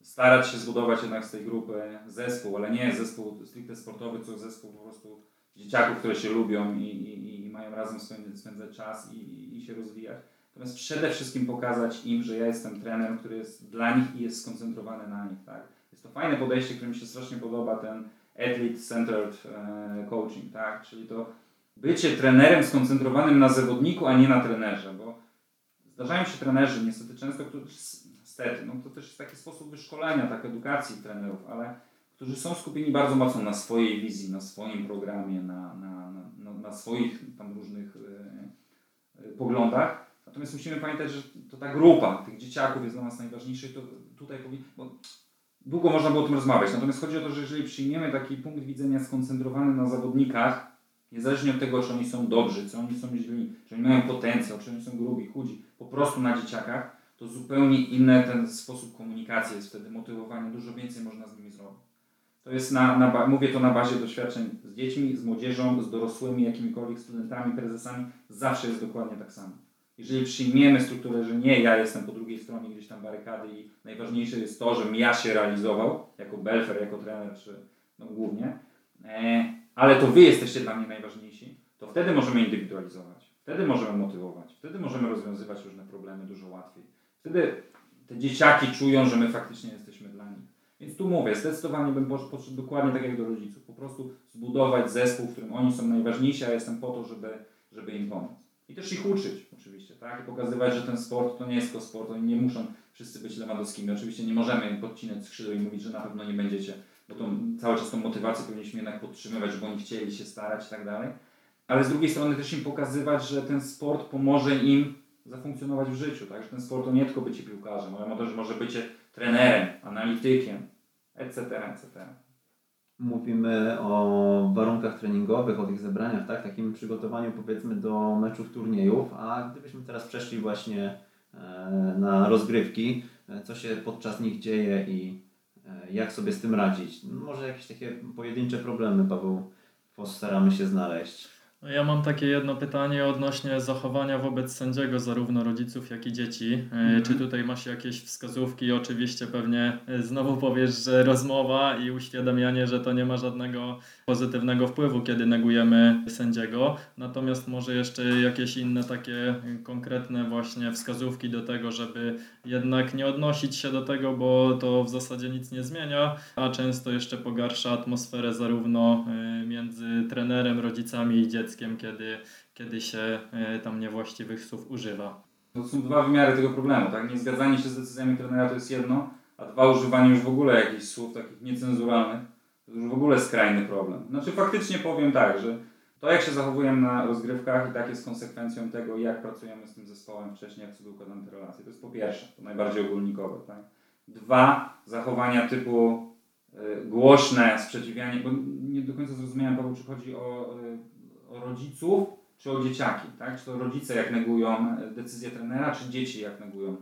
starać się zbudować jednak z tej grupy zespół, ale nie zespół stricte sportowy, co zespół po prostu dzieciaków, które się lubią i, i, i mają razem spędzać, czas i, i się rozwijać. Natomiast przede wszystkim pokazać im, że ja jestem trenerem, który jest dla nich i jest skoncentrowany na nich. Tak? Jest to fajne podejście, które mi się strasznie podoba, ten athlete-centered e, coaching, tak? czyli to bycie trenerem skoncentrowanym na zawodniku, a nie na trenerze, bo zdarzają się trenerzy niestety często, którzy, niestety, no to też jest taki sposób wyszkolenia, tak edukacji trenerów, ale którzy są skupieni bardzo mocno na swojej wizji, na swoim programie, na, na, na, na swoich tam różnych e, e, poglądach. Natomiast musimy pamiętać, że to ta grupa tych dzieciaków jest dla nas najważniejsza i to tutaj powinno, bo długo można było o tym rozmawiać. Natomiast chodzi o to, że jeżeli przyjmiemy taki punkt widzenia skoncentrowany na zawodnikach, niezależnie od tego, czy oni są dobrzy, czy oni są źli, czy oni mają potencjał, czy oni są grubi, chudzi, po prostu na dzieciakach, to zupełnie inny ten sposób komunikacji jest wtedy, motywowanie, dużo więcej można z nimi zrobić. To jest na, na, mówię to na bazie doświadczeń z dziećmi, z młodzieżą, z dorosłymi, jakimikolwiek studentami, prezesami. Zawsze jest dokładnie tak samo. Jeżeli przyjmiemy strukturę, że nie ja jestem po drugiej stronie gdzieś tam barykady i najważniejsze jest to, żebym ja się realizował jako belfer, jako trener, czy no głównie, e, ale to wy jesteście dla mnie najważniejsi, to wtedy możemy indywidualizować, wtedy możemy motywować, wtedy możemy rozwiązywać różne problemy dużo łatwiej. Wtedy te dzieciaki czują, że my faktycznie jesteśmy. Więc tu mówię, zdecydowanie bym podszedł dokładnie tak jak do rodziców. Po prostu zbudować zespół, w którym oni są najważniejsi, a jestem po to, żeby, żeby im pomóc. I też ich uczyć oczywiście, tak? I pokazywać, że ten sport to nie jest tylko sport, oni nie muszą wszyscy być Lewandowskimi. Oczywiście nie możemy im podcinać skrzydeł i mówić, że na pewno nie będziecie, bo to cały czas tą motywację powinniśmy jednak podtrzymywać, żeby oni chcieli się starać i tak dalej. Ale z drugiej strony też im pokazywać, że ten sport pomoże im zafunkcjonować w życiu, tak? Że ten sport to nie tylko bycie piłkarzem, ale też może bycie trenerem, analitykiem, etc., etc. Mówimy o warunkach treningowych, o tych zebraniach, tak? Takim przygotowaniu powiedzmy do meczów, turniejów, a gdybyśmy teraz przeszli właśnie e, na rozgrywki, e, co się podczas nich dzieje i e, jak sobie z tym radzić. Może jakieś takie pojedyncze problemy, Paweł, postaramy się znaleźć. No ja mam takie jedno pytanie odnośnie zachowania wobec sędziego, zarówno rodziców, jak i dzieci. Mm -hmm. Czy tutaj masz jakieś wskazówki? Oczywiście pewnie e, znowu powiesz, że rozmowa i uświadamianie, że to nie ma żadnego pozytywnego wpływu, kiedy negujemy sędziego. Natomiast może jeszcze jakieś inne takie konkretne właśnie wskazówki do tego, żeby jednak nie odnosić się do tego, bo to w zasadzie nic nie zmienia, a często jeszcze pogarsza atmosferę zarówno e, między trenerem, rodzicami i dzieckiem, kiedy, kiedy się e, tam niewłaściwych słów używa. To są dwa wymiary tego problemu, tak? Niezgadzanie się z decyzjami trenera to jest jedno, a dwa używanie już w ogóle jakichś słów takich niecenzuralnych to już w ogóle skrajny problem. Znaczy faktycznie powiem tak, że to jak się zachowujemy na rozgrywkach i tak jest konsekwencją tego, jak pracujemy z tym zespołem wcześniej, jak sobie układamy te relacje. To jest po pierwsze, to najbardziej ogólnikowe. Tak? Dwa, zachowania typu y, głośne sprzeciwianie, bo nie do końca zrozumiałem, Paweł, czy chodzi o, y, o rodziców, czy o dzieciaki, tak? Czy to rodzice jak negują decyzję trenera, czy dzieci jak negują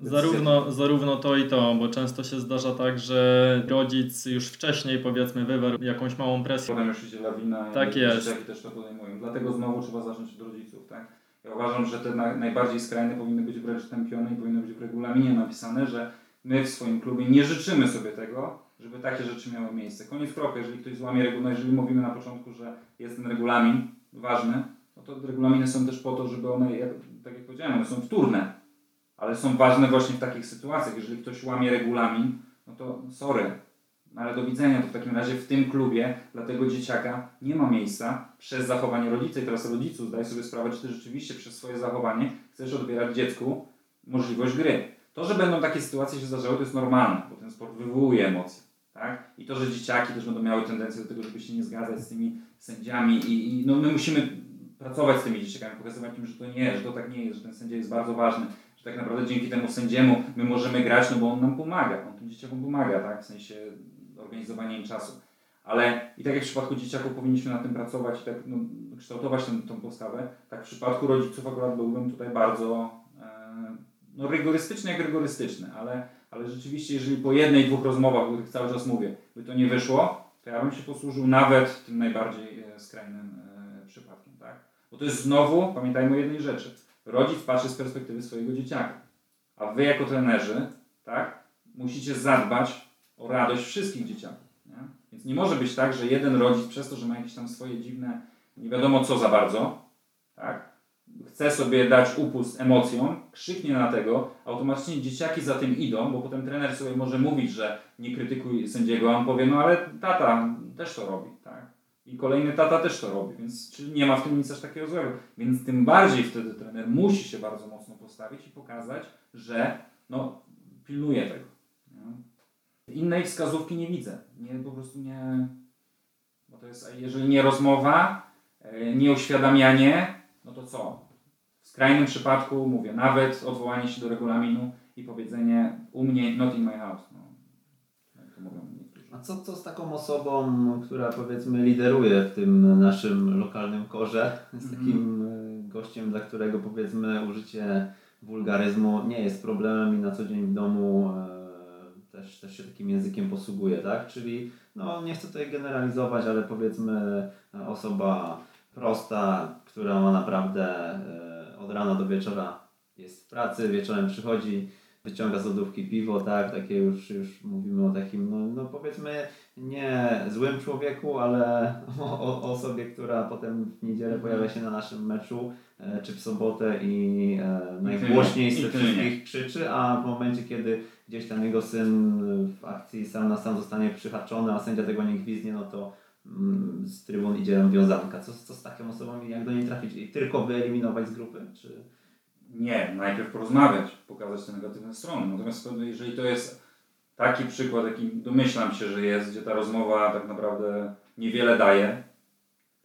Zarówno, zarówno to i to, bo często się zdarza tak, że rodzic już wcześniej powiedzmy wywarł jakąś małą presję. Potem już idzie lawina i Tak jest. dzieciaki też to podejmują. Dlatego znowu trzeba zacząć od rodziców, tak? Ja uważam, że te na, najbardziej skrajne powinny być wręcz tępione i powinno być w regulaminie napisane, że my w swoim klubie nie życzymy sobie tego, żeby takie rzeczy miały miejsce. Koniec kropka, jeżeli ktoś złamie regulamin, jeżeli mówimy na początku, że jest ten regulamin ważny, no to regulaminy są też po to, żeby one, jak, tak jak powiedziałem, one są wtórne, ale są ważne właśnie w takich sytuacjach. Jeżeli ktoś łamie regulamin, no to sorry, no ale do widzenia, to w takim razie w tym klubie dla tego dzieciaka nie ma miejsca przez zachowanie rodzica. I teraz rodziców zdaj sobie sprawę, czy ty rzeczywiście przez swoje zachowanie chcesz odbierać dziecku możliwość gry. To, że będą takie sytuacje się zdarzały, to jest normalne, bo ten sport wywołuje emocje. Tak? I to, że dzieciaki też będą miały tendencję do tego, żeby się nie zgadzać z tymi sędziami i, i no my musimy pracować z tymi dzieciakami, pokazywać im, że to nie, że to tak nie jest, że ten sędzia jest bardzo ważny, że tak naprawdę dzięki temu sędziemu my możemy grać, no bo on nam pomaga, on tym dzieciakom pomaga, tak? w sensie organizowania im czasu. Ale i tak jak w przypadku dzieciaków powinniśmy nad tym pracować i tak no, kształtować tę, tą postawę, tak w przypadku rodziców akurat byłbym tutaj bardzo e, no, rygorystyczny jak rygorystyczny, ale, ale rzeczywiście jeżeli po jednej, dwóch rozmowach, o których cały czas mówię, by to nie wyszło, to ja bym się posłużył nawet tym najbardziej e, skrajnym e, przypadkiem. Tak? Bo to jest znowu, pamiętajmy o jednej rzeczy, rodzic patrzy z perspektywy swojego dzieciaka, a wy jako trenerzy tak, musicie zadbać o radość wszystkich dzieciaków. Nie? Więc nie może być tak, że jeden rodzic przez to, że ma jakieś tam swoje dziwne, nie wiadomo co za bardzo, tak, chce sobie dać upust emocjom, krzyknie na tego, automatycznie dzieciaki za tym idą, bo potem trener sobie może mówić, że nie krytykuj sędziego, a on powie, no ale tata też to robi? I kolejny tata też to robi, więc nie ma w tym nic aż takiego złego. Więc tym bardziej wtedy trener musi się bardzo mocno postawić i pokazać, że no, pilnuje tego. Nie? Innej wskazówki nie widzę. Nie, po prostu nie. Bo to jest, jeżeli nie rozmowa, e, nie uświadamianie, no to co? W skrajnym przypadku mówię, nawet odwołanie się do regulaminu i powiedzenie u mnie not in my house. No, jak to mówią. A co, co z taką osobą, która powiedzmy lideruje w tym naszym lokalnym korze? Z Mhm. takim y, gościem, dla którego powiedzmy użycie wulgaryzmu nie jest problemem i na co dzień w domu e, też, też się takim językiem posługuje, tak? Czyli no nie chcę tutaj generalizować, ale powiedzmy osoba prosta, która ma naprawdę e, od rana do wieczora jest w pracy, wieczorem przychodzi, wyciąga z lodówki piwo, tak, takie już, już mówimy o takim, no, no powiedzmy nie złym człowieku, ale o, o osobie, która potem w niedzielę pojawia się na naszym meczu, e, czy w sobotę i e, najgłośniej I z tych tylnie. wszystkich krzyczy, a w momencie, kiedy gdzieś tam jego syn w akcji sam na sam zostanie przyhaczony, a sędzia tego nie gwizdnie, no to mm, z trybun idzie wiązanka. Co, co z taką osobą i jak do niej trafić? I tylko wyeliminować z grupy? Czy... Nie, najpierw porozmawiać, pokazać te negatywne strony. Natomiast to, jeżeli to jest taki przykład, jaki domyślam się, że jest, gdzie ta rozmowa tak naprawdę niewiele daje,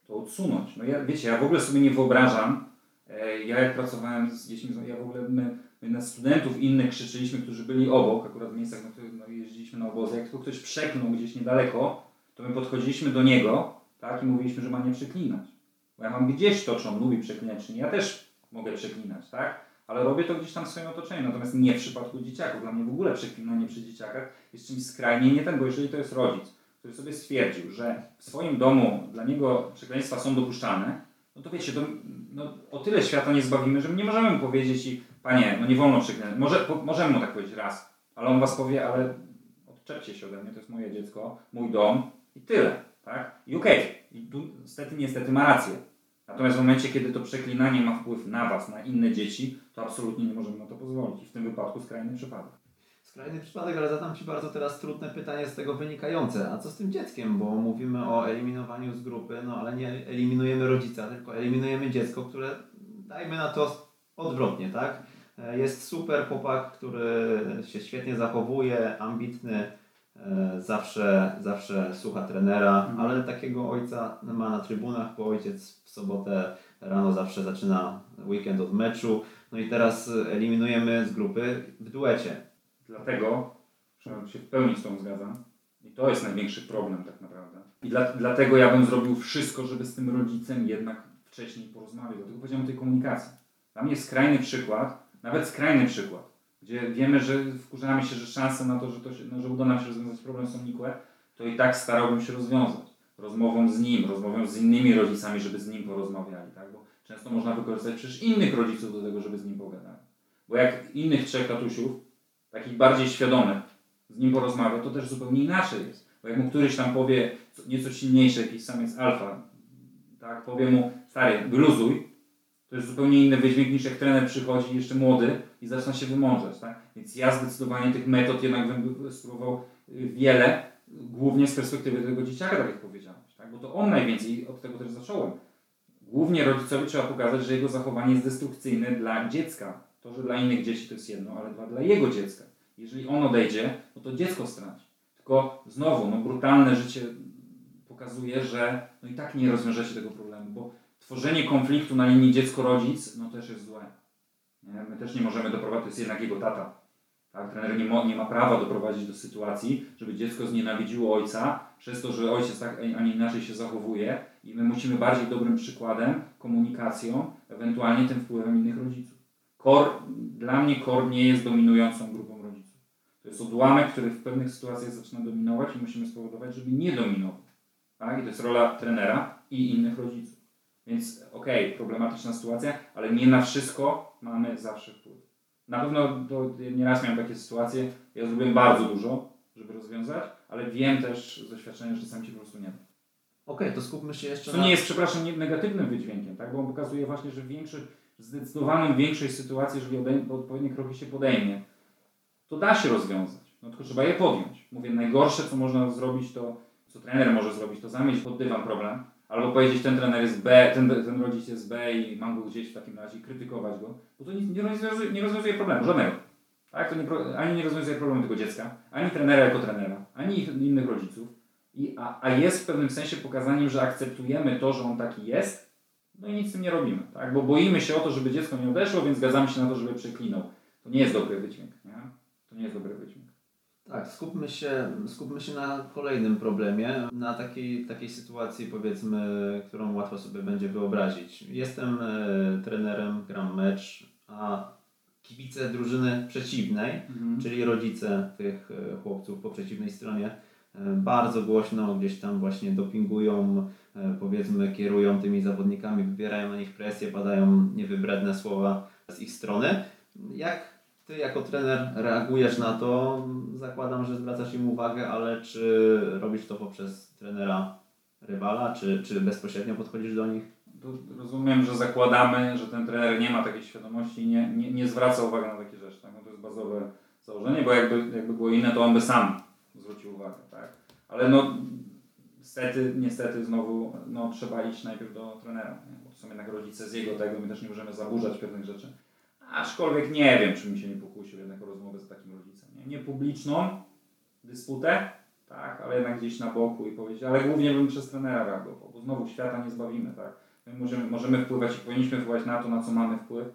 to odsunąć. No ja, wiecie, ja w ogóle sobie nie wyobrażam, e, ja jak pracowałem z dziećmi, ja w ogóle my, my na studentów innych krzyczyliśmy, którzy byli obok, akurat w miejscach, na których no, jeździliśmy na obozy, jak tylko ktoś przeklął gdzieś niedaleko, to my podchodziliśmy do niego tak, i mówiliśmy, że ma nie przeklinać. Bo ja mam gdzieś to, czy on lubi przeklinać, czy nie. Ja też mogę przeklinać, tak? Ale robię to gdzieś tam w swoim otoczeniu, natomiast nie w przypadku dzieciaków. Dla mnie w ogóle przeklinanie przy dzieciakach jest czymś skrajnie nie ten, bo jeżeli to jest rodzic, który sobie stwierdził, że w swoim domu dla niego przekleństwa są dopuszczalne, no to wiecie, to, no, o tyle świata nie zbawimy, że nie możemy mu powiedzieć i panie, no nie wolno przeklinać. Może, po, możemy mu tak powiedzieć raz, ale on was powie, ale odczepcie się ode mnie, to jest moje dziecko, mój dom i tyle, tak? I okej, tu niestety, niestety ma rację. Natomiast w momencie, kiedy to przeklinanie ma wpływ na Was, na inne dzieci, to absolutnie nie możemy na to pozwolić. I w tym wypadku skrajny przypadek. Skrajny przypadek, ale zadam Ci bardzo teraz trudne pytanie z tego wynikające. A co z tym dzieckiem? Bo mówimy o eliminowaniu z grupy, no ale nie eliminujemy rodzica, tylko eliminujemy dziecko, które dajmy na to odwrotnie, tak? E, Jest super chłopak, który się świetnie zachowuje, ambitny, zawsze, zawsze słucha trenera, Mhm. ale takiego ojca ma na trybunach, bo ojciec w sobotę rano zawsze zaczyna weekend od meczu. No i teraz e, eliminujemy z grupy w duecie. Dlatego, że się w pełni z tą zgadzam, i to jest największy problem tak naprawdę. I dla, dlatego ja bym zrobił wszystko, żeby z tym rodzicem jednak wcześniej porozmawiać. Dlatego powiedziałem o tej komunikacji. Dla mnie skrajny przykład, nawet skrajny przykład, gdzie wiemy, że wkurzamy się, że szanse na to, że, to się, no, że uda nam się rozwiązać problem są nikłe, to i tak starałbym się rozwiązać. Rozmową z nim, rozmową z innymi rodzicami, żeby z nim porozmawiali, tak? Bo często można wykorzystać przecież innych rodziców do tego, żeby z nim pogadać. Bo jak innych trzech tatusiów, takich bardziej świadomych, z nim porozmawia, to też zupełnie inaczej jest. Bo jak mu któryś tam powie nieco silniejszy, jakiś samiec alfa, tak, powie mu, stary, wyluzuj, to jest zupełnie inny wydźwięk niż jak trener przychodzi jeszcze młody i zaczyna się wymądrzać, tak? Więc ja zdecydowanie tych metod jednak bym spróbował y, wiele, głównie z perspektywy tego dzieciaka, tak jak powiedziałeś, tak? Bo to on najwięcej, od tego też zacząłem. Głównie rodzicowi trzeba pokazać, że jego zachowanie jest destrukcyjne dla dziecka. To, że dla innych dzieci to jest jedno, ale dla, dla jego dziecka. Jeżeli on odejdzie, no to dziecko straci. Tylko znowu, no brutalne życie pokazuje, że no i tak nie rozwiążecie tego problemu, bo tworzenie konfliktu na linii dziecko-rodzic, no też jest złe. Nie? My też nie możemy doprowadzić, to jest jednak jego tata. Tak? Trener nie, mo, nie ma prawa doprowadzić do sytuacji, żeby dziecko znienawidziło ojca przez to, że ojciec tak, a nie inaczej się zachowuje i my musimy bardziej dobrym przykładem, komunikacją, ewentualnie tym wpływem innych rodziców. Kor, dla mnie kor nie jest dominującą grupą rodziców. To jest odłamek, który w pewnych sytuacjach zaczyna dominować i musimy spowodować, żeby nie dominował. Tak? I to jest rola trenera i innych rodziców. Więc okej, okay, problematyczna sytuacja, ale nie na wszystko mamy zawsze wpływ. Na pewno to nieraz miałem takie sytuacje, ja zrobiłem bardzo dużo, żeby rozwiązać, ale wiem też z doświadczenia, że czasami się po prostu nie da. Okej, okay, to skupmy się jeszcze To na... nie jest, przepraszam, negatywnym wydźwiękiem, tak? bo on pokazuje właśnie, że większość, zdecydowaną większość sytuacji, jeżeli odpowiednie kroki się podejmie, to da się rozwiązać. No tylko trzeba je podjąć. Mówię, najgorsze, co można zrobić, to co trener może zrobić, to zamieść pod dywan problem, albo powiedzieć, ten trener jest B, ten, ten rodzic jest B i mam go gdzieś w takim razie krytykować go, bo to nie, nie, rozwiązuje, nie rozwiązuje problemu, żadnego. Tak? To nie, ani nie rozwiązuje problemu tego dziecka, ani trenera jako trenera, ani innych rodziców, I, a, a jest w pewnym sensie pokazaniem, że akceptujemy to, że on taki jest, no i nic z tym nie robimy, tak? bo boimy się o to, żeby dziecko nie odeszło, więc zgadzamy się na to, żeby przeklinał. To nie jest dobry wydźwięk. Nie? To nie jest dobry wydźwięk. Tak, skupmy się, skupmy się na kolejnym problemie, na takiej, takiej sytuacji powiedzmy, którą łatwo sobie będzie wyobrazić. Jestem e, trenerem, gram mecz, a kibice drużyny przeciwnej, mhm. czyli rodzice tych e, chłopców po przeciwnej stronie, e, bardzo głośno gdzieś tam właśnie dopingują, e, powiedzmy kierują tymi zawodnikami, wybierają na nich presję, padają niewybredne słowa z ich strony. Jak ty jako trener reagujesz na to? Zakładam, że zwracasz im uwagę, ale czy robisz to poprzez trenera rywala, czy, czy bezpośrednio podchodzisz do nich? rozumiem, że zakładamy, że ten trener nie ma takiej świadomości i nie, nie, nie zwraca uwagi na takie rzeczy. Tak? No to jest bazowe założenie, bo jakby, jakby było inne, to on by sam zwrócił uwagę. Tak? Ale no niestety, niestety znowu no, trzeba iść najpierw do trenera, nie? bo to są jednak rodzice z jego tego, my też nie możemy zaburzać pewnych rzeczy. Aczkolwiek nie wiem, czy mi się nie pokusił jednak o rozmowę z takim rodzicem. Nie, nie publiczną dysputę, tak, ale jednak gdzieś na boku i powiedzieć, ale głównie bym przez trenera reagował, bo znowu świata nie zbawimy, tak. My możemy, możemy wpływać i powinniśmy wpływać na to, na co mamy wpływ.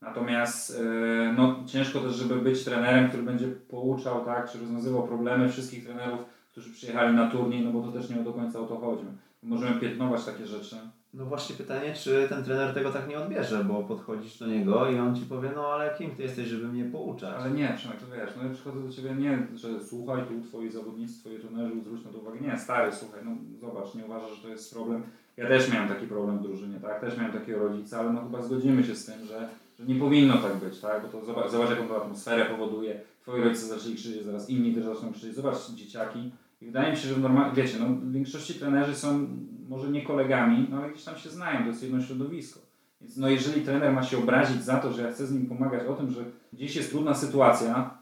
Natomiast yy, no, ciężko też, żeby być trenerem, który będzie pouczał, tak, czy rozwiązywał problemy wszystkich trenerów, którzy przyjechali na turniej, no bo to też nie do końca o to chodzi. Możemy piętnować takie rzeczy, no właśnie pytanie, czy ten trener tego tak nie odbierze, bo podchodzisz do niego i on ci powie, no ale kim ty jesteś, żeby mnie pouczać? Ale nie, Przemek, to wiesz, no ja przychodzę do ciebie nie, że słuchaj, tu twoi zawodnicy, twoi trenerzy, zwróć na to uwagę. Nie, stary, słuchaj, no zobacz, nie uważasz, że to jest problem. Ja też miałem taki problem w drużynie, tak, też miałem takiego rodzica, ale no chyba zgodzimy się z tym, że, że nie powinno tak być, tak, bo to zobacz, zobacz jaką to atmosferę powoduje. Twoi rodzice zaczęli krzyczeć, zaraz inni też zaczną krzyczeć. Zobacz dzieciaki, i wydaje mi się, że normalnie, wiecie, no, w większości trenerzy są może nie kolegami, no ale gdzieś tam się znają, to jest jedno środowisko. Więc no, jeżeli trener ma się obrazić za to, że ja chcę z nim pomagać o tym, że gdzieś jest trudna sytuacja,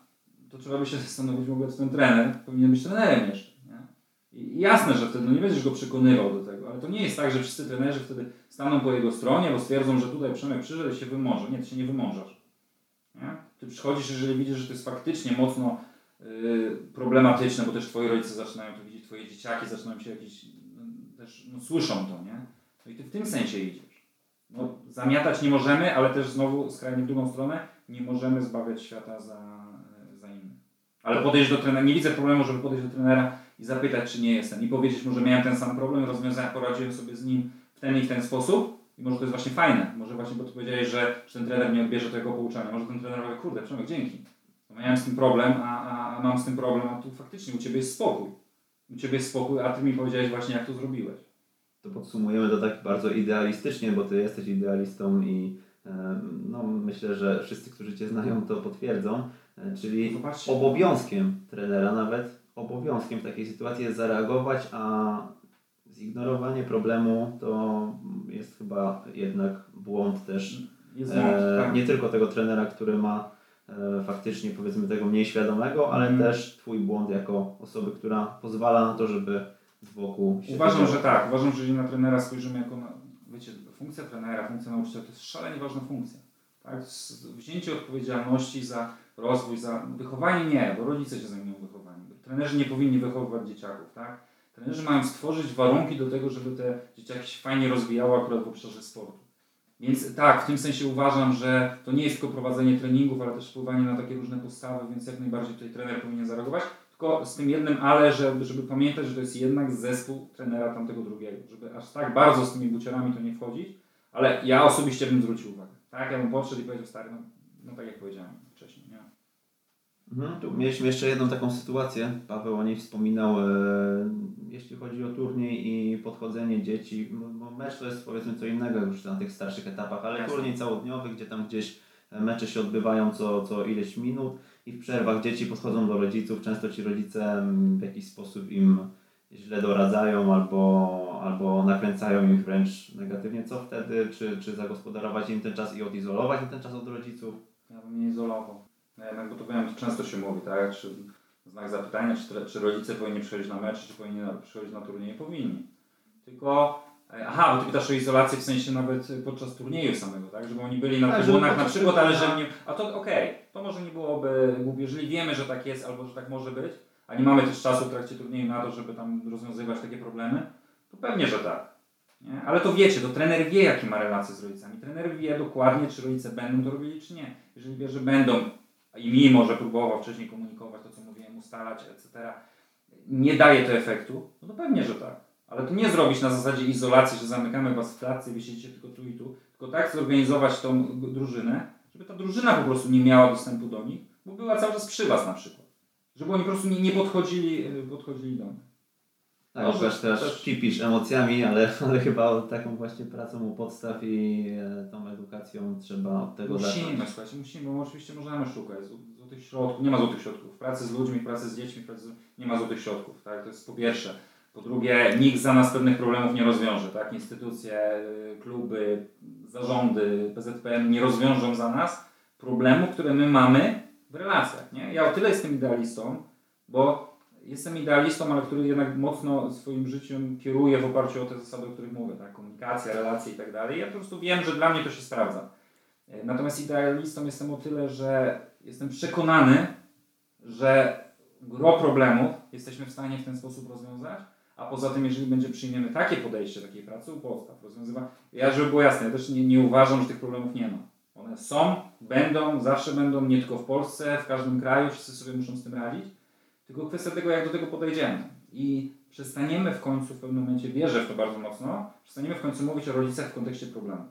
to trzeba by się zastanowić w ogóle, czy ten trener powinien być trenerem jeszcze. Nie? I jasne, że wtedy no, nie będziesz go przekonywał do tego, ale to nie jest tak, że wszyscy trenerzy wtedy staną po jego stronie, bo stwierdzą, że tutaj Przemek przyszedł i się wymoże. Nie, ty się nie wymożesz. Nie? Ty przychodzisz, jeżeli widzisz, że to jest faktycznie mocno Y, problematyczne, bo też twoi rodzice zaczynają to widzieć, twoje dzieciaki zaczynają się jakieś, też no, słyszą to, nie? No i ty w tym sensie idziesz. No, zamiatać nie możemy, ale też znowu skrajnie w drugą stronę nie możemy zbawiać świata za, za innych. Ale podejść do trenera, nie widzę problemu, żeby podejść do trenera i zapytać, czy nie jestem. I powiedzieć mu, że miałem ten sam problem, rozwiązałem, poradziłem sobie z nim w ten i w ten sposób. I może to jest właśnie fajne. Może właśnie, bo ty powiedziałeś, że, że ten trener nie odbierze tego pouczania. Może ten trener powie, kurde, Przemek, dzięki miałem z tym problem, a, a, a mam z tym problem, a tu faktycznie u Ciebie jest spokój. U Ciebie jest spokój, a Ty mi powiedziałeś właśnie, jak to zrobiłeś. To podsumujemy to tak bardzo idealistycznie, bo Ty jesteś idealistą i e, no, myślę, że wszyscy, którzy Cię znają, to potwierdzą. E, Czyli Zobaczcie. obowiązkiem trenera nawet, obowiązkiem w takiej sytuacji jest zareagować, a zignorowanie problemu to jest chyba jednak błąd też Jest e, tak. nie tylko tego trenera, który ma faktycznie powiedzmy tego mniej świadomego, ale Mhm. też Twój błąd jako osoby, która pozwala na to, żeby z boku się Uważam, że tak. Uważam, że jeżeli na trenera spojrzymy jako na, wiecie, funkcja trenera, funkcja nauczyciela to jest szalenie ważna funkcja. Tak? Wzięcie odpowiedzialności za rozwój, za wychowanie nie, bo rodzice się zajmują wychowaniem. Trenerzy nie powinni wychowywać dzieciaków, tak? Trenerzy mają stworzyć warunki do tego, żeby te dzieciaki się fajnie rozwijały akurat w obszarze sportu. Więc tak, w tym sensie uważam, że to nie jest tylko prowadzenie treningów, ale też wpływanie na takie różne postawy, więc jak najbardziej tutaj trener powinien zareagować. Tylko z tym jednym ale, żeby, żeby pamiętać, że to jest jednak zespół trenera tamtego drugiego. Żeby aż tak bardzo z tymi buciorami to nie wchodzić, ale ja osobiście bym zwrócił uwagę. Tak, ja bym podszedł i powiedział stary, no, no tak jak powiedziałem? Mhm, tu mieliśmy jeszcze jedną taką sytuację. Paweł o niej wspominał, e, jeśli chodzi o turniej i podchodzenie dzieci. Bo- mecz to jest powiedzmy co innego już na tych starszych etapach, ale Jasne. turniej całodniowy, gdzie tam gdzieś mecze się odbywają co, co ileś minut i w przerwach dzieci podchodzą do rodziców. Często ci rodzice w jakiś sposób im źle doradzają albo, albo nakręcają ich wręcz negatywnie. Co wtedy? Czy, czy zagospodarować im ten czas i odizolować im ten czas od rodziców? Ja bym nie izolował. Ja jednak, bo to wiem, często się mówi, tak? Czy znak zapytania, czy, czy rodzice powinni przychodzić na mecz, czy powinni na, przychodzić na turniej? Powinni. Tylko, e, aha, bo ty pytasz o izolację w sensie nawet podczas turnieju samego, tak? Żeby oni byli na Tak, żeby trybunach na przykład, ale turnieju- że nie... A to okej, to może nie byłoby głupie, jeżeli wiemy, że tak jest albo że tak może być, a nie mamy też czasu w trakcie turnieju na to, żeby tam rozwiązywać takie problemy, to pewnie, że tak. Nie? Ale to wiecie, to trener wie, jakie ma relacje z rodzicami. Trener wie dokładnie, czy rodzice będą to robili, czy nie. Jeżeli wie, że będą, i mimo, że próbował wcześniej komunikować to, co mówiłem, ustalać, etc., nie daje to efektu, no to pewnie, że tak. Ale to nie zrobić na zasadzie izolacji, że zamykamy was w klatce siedzicie tylko tu i tu, tylko tak zorganizować tą drużynę, żeby ta drużyna po prostu nie miała dostępu do nich, bo była cały czas przy was na przykład. Żeby oni po prostu nie, nie podchodzili, y, podchodzili do nich. Tak, Może też, też kipisz emocjami, ale, ale chyba taką właśnie pracą u podstaw i e, tą edukacją trzeba od tego Musimy, zacząć. słuchajcie, musimy, bo oczywiście możemy szukać zł- złotych środków. Nie ma złotych środków. W pracy z ludźmi, w pracy z dziećmi, pracy z... nie ma złotych środków. Tak? To jest po pierwsze. Po drugie, nikt za nas pewnych problemów nie rozwiąże. Tak? Instytucje, y, kluby, zarządy, PZPN nie rozwiążą za nas problemu, które my mamy w relacjach. Nie? Ja o tyle jestem idealistą, bo jestem idealistą, ale który jednak mocno swoim życiem kieruje w oparciu o te zasady, o których mówię. Tak? Komunikacja, relacje i tak dalej. Ja po prostu wiem, że dla mnie to się sprawdza. E, Natomiast idealistą jestem o tyle, że jestem przekonany, że gro problemów jesteśmy w stanie w ten sposób rozwiązać, a poza tym, jeżeli będzie przyjmiemy takie podejście takiej pracy u podstaw, rozwiązywa, ja żeby było jasne, ja też nie, nie uważam, że tych problemów nie ma. One są, będą, zawsze będą, nie tylko w Polsce, w każdym kraju, wszyscy sobie muszą z tym radzić, tylko kwestia tego, jak do tego podejdziemy. I przestaniemy w końcu w pewnym momencie, wierzę w to bardzo mocno, przestaniemy w końcu mówić o rodzicach w kontekście problemu.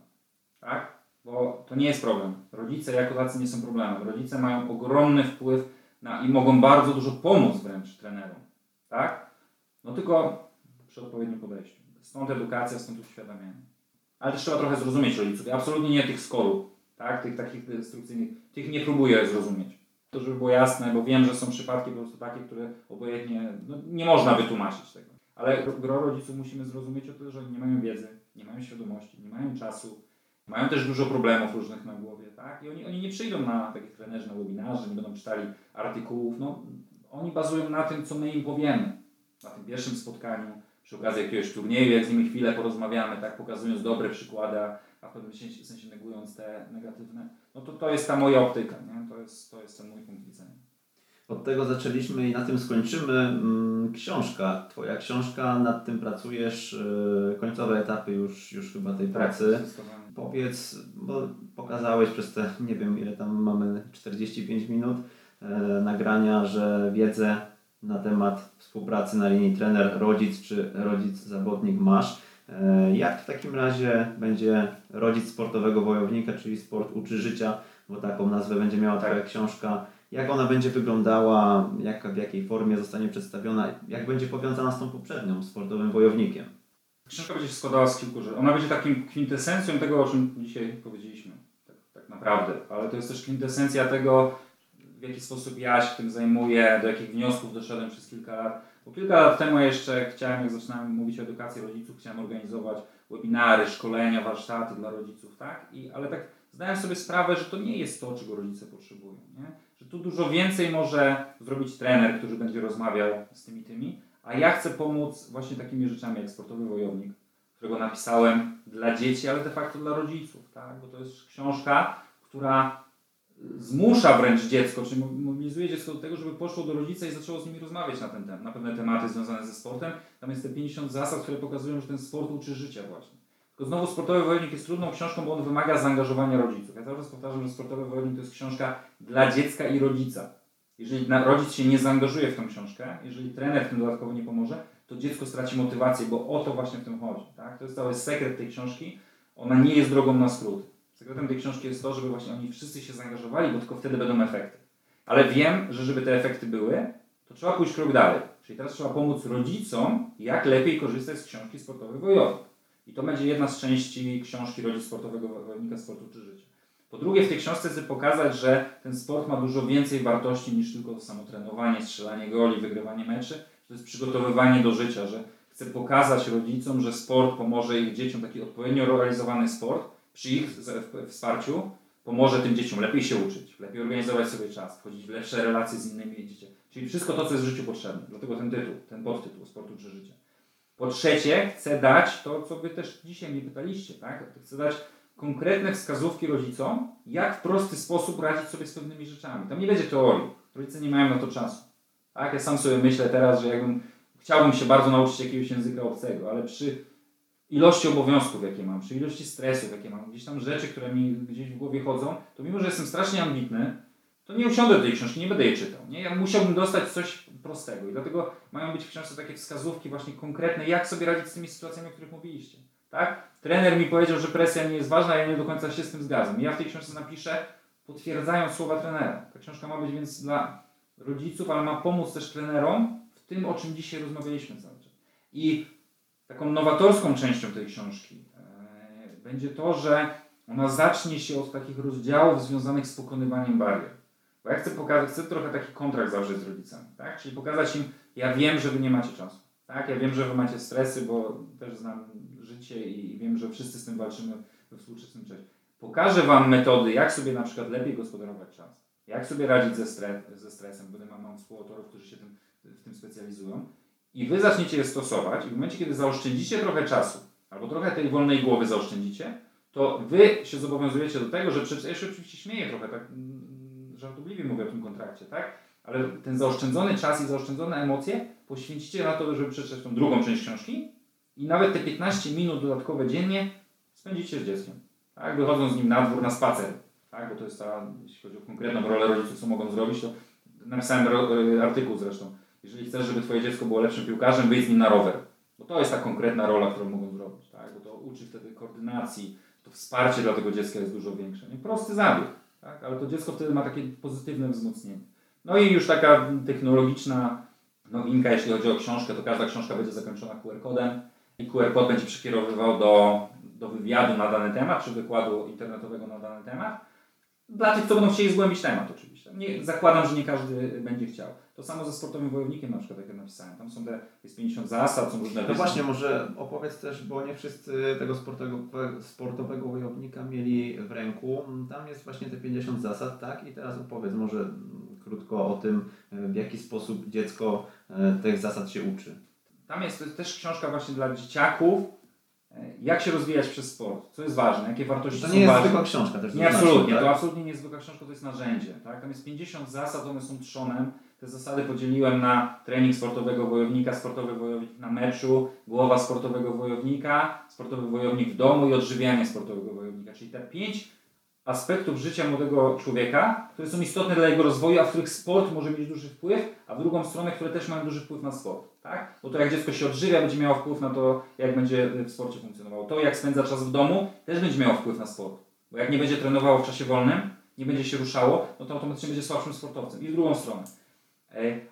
Tak? Bo to nie jest problem. Rodzice jako tacy nie są problemem. Rodzice mają ogromny wpływ na, i mogą bardzo dużo pomóc wręcz trenerom. Tak? No tylko przy odpowiednim podejściu. Stąd edukacja, stąd uświadamianie. Ale też trzeba trochę zrozumieć rodziców. Absolutnie nie tych skorów, tak? tych takich destrukcyjnych, tych nie próbuję zrozumieć. To żeby było jasne, bo wiem, że są przypadki po prostu takie, które obojętnie, no, nie można wytłumaczyć tego. Ale gro rodziców musimy zrozumieć o tyle, że oni nie mają wiedzy, nie mają świadomości, nie mają czasu, mają też dużo problemów różnych na głowie, tak? I oni, oni nie przyjdą na takich trenerzy, na webinarze, nie będą czytali artykułów, no oni bazują na tym, co my im powiemy. Na tym pierwszym spotkaniu, przy okazji jakiegoś turnieju, jak z nimi chwilę porozmawiamy, tak, pokazując dobre przykłady, a w pewnym sensie negując te negatywne, no to to jest ta moja optyka, nie? To jest, to jest ten mój punkt widzenia. Od tego zaczęliśmy i na tym skończymy. Mm, Książka, Twoja książka, nad tym pracujesz, e, końcowe etapy już, już chyba tej pracy. Zdecydowanie. Powiedz, bo pokazałeś przez te, nie wiem ile tam mamy, 45 minut e, nagrania, że wiedzę na temat współpracy na linii trener-rodzic czy rodzic-zawodnik masz. E, jak w takim razie będzie rodzic sportowego wojownika, czyli sport uczy życia, bo taką nazwę będzie miała Twoja książka. jak ona będzie wyglądała, jak, w jakiej formie zostanie przedstawiona, jak będzie powiązana z tą poprzednią, sportowym wojownikiem. Książka będzie się składała z kilku rzeczy. Ona będzie takim kwintesencją tego, o czym dzisiaj powiedzieliśmy. Tak, tak naprawdę. Ale to jest też kwintesencja tego, w jaki sposób ja się tym zajmuję, do jakich wniosków doszedłem przez kilka lat. Bo kilka lat temu jeszcze chciałem, jak zaczynałem mówić o edukacji rodziców, chciałem organizować webinary, szkolenia, warsztaty dla rodziców, tak? I, ale tak zdałem sobie sprawę, że to nie jest to, czego rodzice potrzebują. Nie? Że tu dużo więcej może zrobić trener, który będzie rozmawiał z tymi tymi, a ja chcę pomóc właśnie takimi rzeczami jak sportowy wojownik, którego napisałem dla dzieci, ale de facto dla rodziców, tak? Bo to jest książka, która zmusza wręcz dziecko, czy mobilizuje dziecko do tego, żeby poszło do rodzica i zaczęło z nimi rozmawiać na, ten temat, na pewne tematy związane ze sportem. Tam jest te 50 zasad, które pokazują, że ten sport uczy życia właśnie. Znowu Sportowy Wojownik jest trudną książką, bo on wymaga zaangażowania rodziców. Ja cały czas powtarzam, że Sportowy Wojownik to jest książka dla dziecka i rodzica. Jeżeli rodzic się nie zaangażuje w tą książkę, jeżeli trener w tym dodatkowo nie pomoże, to dziecko straci motywację, bo o to właśnie w tym chodzi. Tak? To jest cały sekret tej książki. Ona nie jest drogą na skrót. Sekretem tej książki jest to, żeby właśnie oni wszyscy się zaangażowali, bo tylko wtedy będą efekty. Ale wiem, że żeby te efekty były, to trzeba pójść krok dalej. Czyli teraz trzeba pomóc rodzicom, jak lepiej korzystać z książki sportowej wojownik. I to będzie jedna z części książki Rodzic Sportowego Wojownika Sportu czy Życia. Po drugie, w tej książce chcę pokazać, że ten sport ma dużo więcej wartości niż tylko samo trenowanie, strzelanie goli, wygrywanie meczy. To jest przygotowywanie do życia, że chcę pokazać rodzicom, że sport pomoże ich dzieciom, taki odpowiednio realizowany sport, przy ich wsparciu pomoże tym dzieciom lepiej się uczyć, lepiej organizować sobie czas, wchodzić w lepsze relacje z innymi dzieciakami. Czyli wszystko to, co jest w życiu potrzebne. Dlatego ten tytuł, ten podtytuł Sportu czy Życie. Po trzecie, chcę dać to, co Wy też dzisiaj mnie pytaliście, tak? Chcę dać konkretne wskazówki rodzicom, jak w prosty sposób radzić sobie z pewnymi rzeczami. Tam nie będzie teorii. Rodzice nie mają na to czasu. Tak? Ja sam sobie myślę teraz, że jakbym chciałbym się bardzo nauczyć jakiegoś języka obcego, ale przy ilości obowiązków, jakie mam, przy ilości stresów, jakie mam, gdzieś tam rzeczy, które mi gdzieś w głowie chodzą, to mimo, że jestem strasznie ambitny, to nie usiądę do tej książki, nie będę jej czytał. Nie? Ja musiałbym dostać coś prostego i dlatego mają być w książce takie wskazówki właśnie konkretne, jak sobie radzić z tymi sytuacjami, o których mówiliście. Tak? Trener mi powiedział, że presja nie jest ważna, ja nie do końca się z tym zgadzam. Ja w tej książce napiszę, potwierdzają słowa trenera. Ta książka ma być więc dla rodziców, ale ma pomóc też trenerom w tym, o czym dzisiaj rozmawialiśmy. I taką nowatorską częścią tej książki e, będzie to, że ona zacznie się od takich rozdziałów związanych z pokonywaniem barier. Bo ja chcę pokazać, chcę trochę taki kontrakt zawrzeć z rodzicami, tak? Czyli pokazać im, ja wiem, że wy nie macie czasu, tak? Ja wiem, że wy macie stresy, bo też znam życie i wiem, że wszyscy z tym walczymy we współczesnym czasie. Pokażę wam metody, jak sobie na przykład lepiej gospodarować czas, jak sobie radzić ze, ze stresem, będę mam, mam współautorów, którzy się tym, w tym specjalizują i wy zaczniecie je stosować i w momencie, kiedy zaoszczędzicie trochę czasu, albo trochę tej wolnej głowy zaoszczędzicie, to wy się zobowiązujecie do tego, że przecież, ja się oczywiście śmieję trochę, tak mm, żartobliwie mówię o tym kontrakcie, tak? Ale ten zaoszczędzony czas i zaoszczędzone emocje poświęcicie na to, żeby przeczytać tą drugą część książki i nawet te 15 minut dodatkowe dziennie spędzicie z dzieckiem. Tak? Wychodząc z nim na dwór, na spacer. Tak? Bo to jest ta, jeśli chodzi o konkretną rolę rodziców, co mogą zrobić, to napisałem artykuł zresztą jeżeli chcesz, żeby Twoje dziecko było lepszym piłkarzem, wyjdź z nim na rower. Bo to jest ta konkretna rola, którą mogą zrobić. Tak? Bo to uczy wtedy koordynacji, to wsparcie dla tego dziecka jest dużo większe. Nie prosty zabieg, tak? ale to dziecko wtedy ma takie pozytywne wzmocnienie. No i już taka technologiczna nowinka, jeśli chodzi o książkę, to każda książka będzie zakończona QR-kodem i QR-kod będzie przekierowywał do, do wywiadu na dany temat, czy wykładu internetowego na dany temat. Dla tych, co będą chcieli zgłębić temat oczywiście. Nie, zakładam, że nie każdy będzie chciał. To samo ze sportowym wojownikiem na przykład, jak ja napisałem. Tam są te, jest 50 zasad, są różne... No właśnie, może opowiedz też, bo nie wszyscy tego sportowego, sportowego wojownika mieli w ręku. Tam jest właśnie te 50 zasad, tak? I teraz opowiedz może krótko o tym, w jaki sposób dziecko e, tych zasad się uczy. Tam jest też książka właśnie dla dzieciaków, e, jak się rozwijać przez sport, co jest ważne, jakie wartości to są nie jest ważne. zwykła książka też. Nie, absolutnie, tak? to absolutnie nie jest zwykła książka, to jest narzędzie. Tak? Tam jest 50 zasad, one są trzonem te zasady podzieliłem na trening sportowego wojownika, sportowy wojownik na meczu, głowa sportowego wojownika, sportowy wojownik w domu i odżywianie sportowego wojownika. Czyli te pięć aspektów życia młodego człowieka, które są istotne dla jego rozwoju, a w których sport może mieć duży wpływ, a w drugą stronę, które też mają duży wpływ na sport. Tak? Bo to jak dziecko się odżywia, będzie miało wpływ na to, jak będzie w sporcie funkcjonowało. To jak spędza czas w domu, też będzie miało wpływ na sport. Bo jak nie będzie trenowało w czasie wolnym, nie będzie się ruszało, no to automatycznie będzie słabszym sportowcem. I w drugą stronę.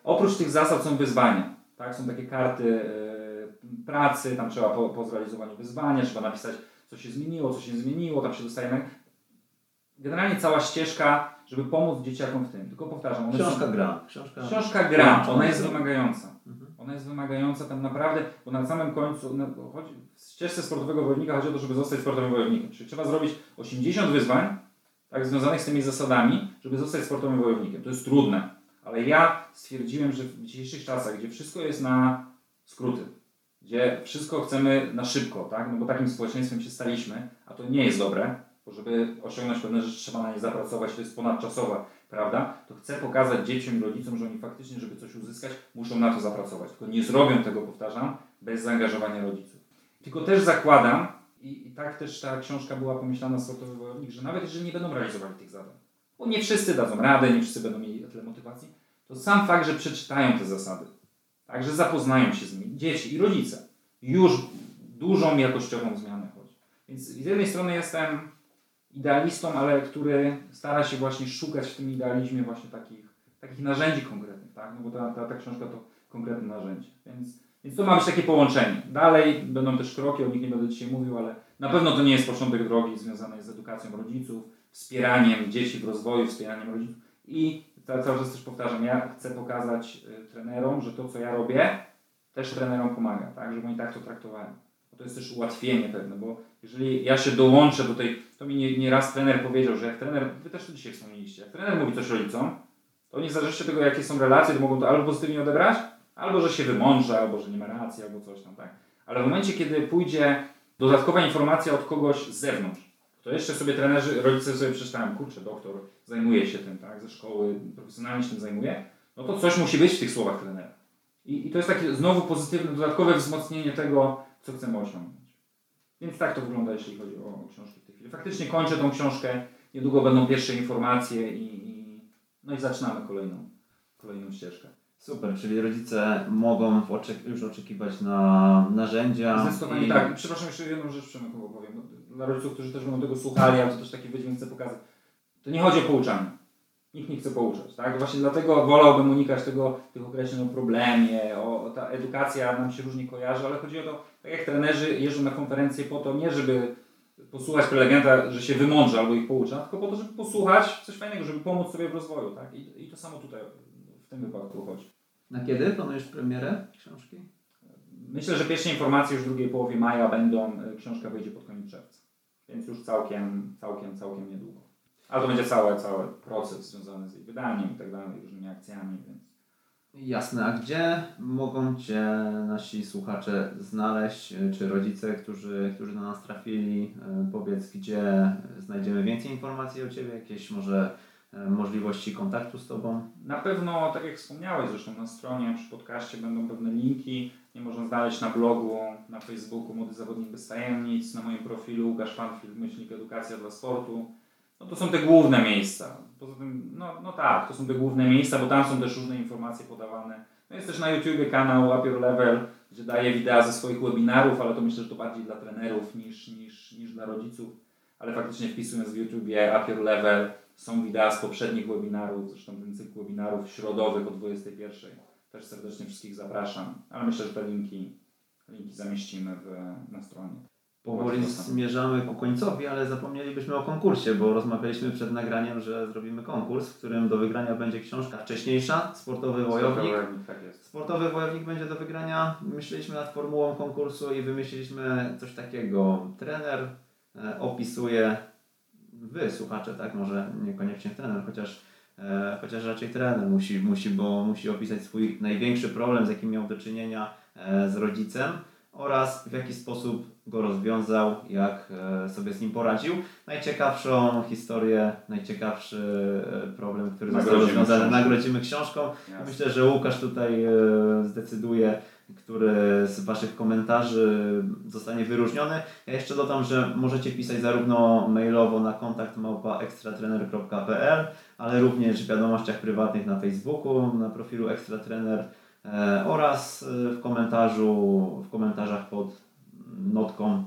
Oprócz tych zasad są wyzwania. Tak? Są takie karty e, pracy, tam trzeba po, po zrealizowaniu wyzwania, trzeba napisać, co się zmieniło, co się nie zmieniło, tam się dostaje na... Generalnie cała ścieżka, żeby pomóc dzieciakom w tym. Tylko powtarzam, Książka są... gra. Książka, Książka gra, ona jest wymagająca. Mhm. Ona jest wymagająca tam naprawdę, bo na samym końcu, no, chodzi, w ścieżce sportowego wojownika chodzi o to, żeby zostać sportowym wojownikiem. Czyli trzeba zrobić 80 wyzwań, tak, związanych z tymi zasadami, żeby zostać sportowym wojownikiem. To jest trudne, ale ja stwierdziłem, że w dzisiejszych czasach, gdzie wszystko jest na skróty, gdzie wszystko chcemy na szybko, tak, no bo takim społeczeństwem się staliśmy, a to nie jest dobre, bo żeby osiągnąć pewne rzeczy trzeba na nie zapracować, to jest ponadczasowa prawda, to chcę pokazać dzieciom i rodzicom, że oni faktycznie, żeby coś uzyskać, muszą na to zapracować. Tylko nie zrobią tego, powtarzam, bez zaangażowania rodziców. Tylko też zakładam, i, i tak też ta książka była pomyślana Sportowy Wojownik, że nawet jeżeli nie będą realizowali tych zadań, bo nie wszyscy dadzą radę, nie wszyscy będą mieli tyle motywacji, to sam fakt, że przeczytają te zasady, tak, że zapoznają się z nimi, dzieci i rodzice, już dużą jakościową zmianę chodzi. Więc z jednej strony jestem idealistą, ale który stara się właśnie szukać w tym idealizmie właśnie takich, takich narzędzi konkretnych, tak? No bo ta, ta, ta książka to konkretne narzędzie. Więc, więc to ma być takie połączenie. Dalej będą też kroki, o nich nie będę dzisiaj mówił, ale na pewno to nie jest początek drogi związanej z edukacją rodziców, wspieraniem dzieci w rozwoju, wspieraniem rodziców i cały czas też powtarzam, ja chcę pokazać y, trenerom, że to co ja robię też trenerom pomaga, tak? Żeby oni tak to traktowali. Bo to jest też ułatwienie pewne, bo jeżeli ja się dołączę do tej, to mi nie, nie raz trener powiedział, że jak trener, wy też to dzisiaj wspomnieliście, jak trener mówi coś rodzicom, to niezależnie od tego, jakie są relacje, to mogą to albo pozytywnie odebrać, albo że się wymądrze, albo że nie ma racji, albo coś tam, tak? Ale w momencie, kiedy pójdzie dodatkowa informacja od kogoś z zewnątrz, to jeszcze sobie trenerzy, rodzice sobie przeczytają, kurczę, doktor zajmuje się tym, tak, ze szkoły, profesjonalnie się tym zajmuje, no to coś musi być w tych słowach trenera. I, i to jest takie znowu pozytywne, dodatkowe wzmocnienie tego, co chcemy osiągnąć. Więc tak to wygląda, jeśli chodzi o książki w tej chwili. Faktycznie kończę tą książkę, niedługo będą pierwsze informacje i, i no i zaczynamy kolejną, kolejną ścieżkę. Super, czyli rodzice mogą oczek- już oczekiwać na narzędzia. Zdecydowanie i- tak. Przepraszam, jeszcze jedną rzecz Przemyku powiem. bo Dla rodziców, którzy też będą tego słuchali, ale to też taki wydźwięk chcę pokazać. To nie chodzi o pouczanie. Nikt nie chce pouczać. Tak? Właśnie dlatego wolałbym unikać tego, tych określeń o problemie, o, o ta edukacja nam się różnie kojarzy, ale chodzi o to, tak jak trenerzy jeżdżą na konferencje po to, nie żeby posłuchać prelegenta, że się wymądrze albo ich poucza, tylko po to, żeby posłuchać coś fajnego, żeby pomóc sobie w rozwoju. Tak? I, I to samo tutaj w tym wypadku chodzi. Na kiedy planujesz premierę książki? Myślę, że pierwsze informacje już w drugiej połowie maja będą, y, książka wyjdzie pod koniec czerwca. Więc już całkiem, całkiem, całkiem niedługo. Ale to będzie cały, cały proces związany z jej wydaniem i tak dalej, różnymi akcjami, więc Jasne, a gdzie mogą Cię nasi słuchacze znaleźć, e, czy rodzice, którzy, którzy na nas trafili? E, Powiedz, gdzie znajdziemy więcej informacji o Ciebie, jakieś może e, możliwości kontaktu z Tobą? na pewno, tak jak wspomniałeś zresztą na stronie, przy podcaście będą pewne linki, nie można znaleźć na blogu, na Facebooku Młody Zawodnik Bez Tajemnic, na moim profilu Łukasz Panfield, myślnik Edukacja dla Sportu. No to są te główne miejsca. Poza tym, no, no tak, to są te główne miejsca, bo tam są też różne informacje podawane. No jest też na YouTubie kanał Up Your Level, gdzie daję wideo ze swoich webinarów, ale to myślę, że to bardziej dla trenerów niż, niż, niż dla rodziców. Ale faktycznie wpisując w YouTubie Up Your Level są wideo z poprzednich webinarów, zresztą ten cykl webinarów środowych o 21. Też serdecznie wszystkich zapraszam, ale myślę, że te linki, linki zamieścimy w, na stronie. Powoli zmierzamy ku końcowi, ale zapomnielibyśmy o konkursie, bo rozmawialiśmy przed nagraniem, że zrobimy konkurs, w którym do wygrania będzie książka wcześniejsza, Sportowy Wojownik. Tak jest. Sportowy wojownik będzie do wygrania. Myśleliśmy nad formułą konkursu i wymyśliliśmy coś takiego. Trener e, opisuje, wy słuchacze, tak? Może niekoniecznie trener, chociaż, e, chociaż raczej trener musi, musi, bo musi opisać swój największy problem, z jakim miał do czynienia e, z rodzicem oraz w jaki sposób go rozwiązał, jak e, sobie z nim poradził. Najciekawszą historię, najciekawszy e, problem, który został rozwiązany, nagrodzimy książką. Jasne. Myślę, że Łukasz tutaj e, zdecyduje, który z Waszych komentarzy zostanie wyróżniony. Ja jeszcze dodam, że możecie pisać zarówno mailowo na kontakt ekstratrener.pl, ale również w wiadomościach prywatnych na Facebooku, na profilu ekstratrener e, oraz e, w komentarzu, w komentarzach pod notką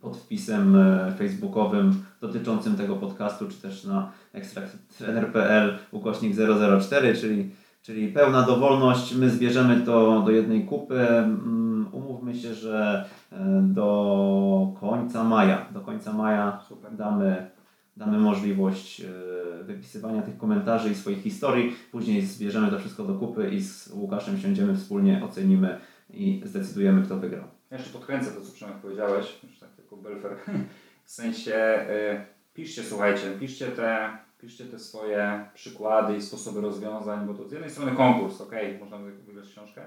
pod wpisem e, facebookowym dotyczącym tego podcastu, czy też na ekstraktrener.pl ukośnik 004, czyli, czyli pełna dowolność. My zbierzemy to do jednej kupy. Mm, Umówmy się, że e, do końca maja, do końca maja Super. damy, damy możliwość e, wypisywania tych komentarzy i swoich historii. Później zbierzemy to wszystko do kupy i z Łukaszem siądziemy wspólnie, ocenimy i zdecydujemy, kto wygrał. Ja jeszcze podkręcę to, co Przemek powiedziałeś, już tak jako belfer. W sensie, y, piszcie, słuchajcie, piszcie te, piszcie te swoje przykłady i sposoby rozwiązań, bo to z jednej strony konkurs, ok, można wygrać książkę,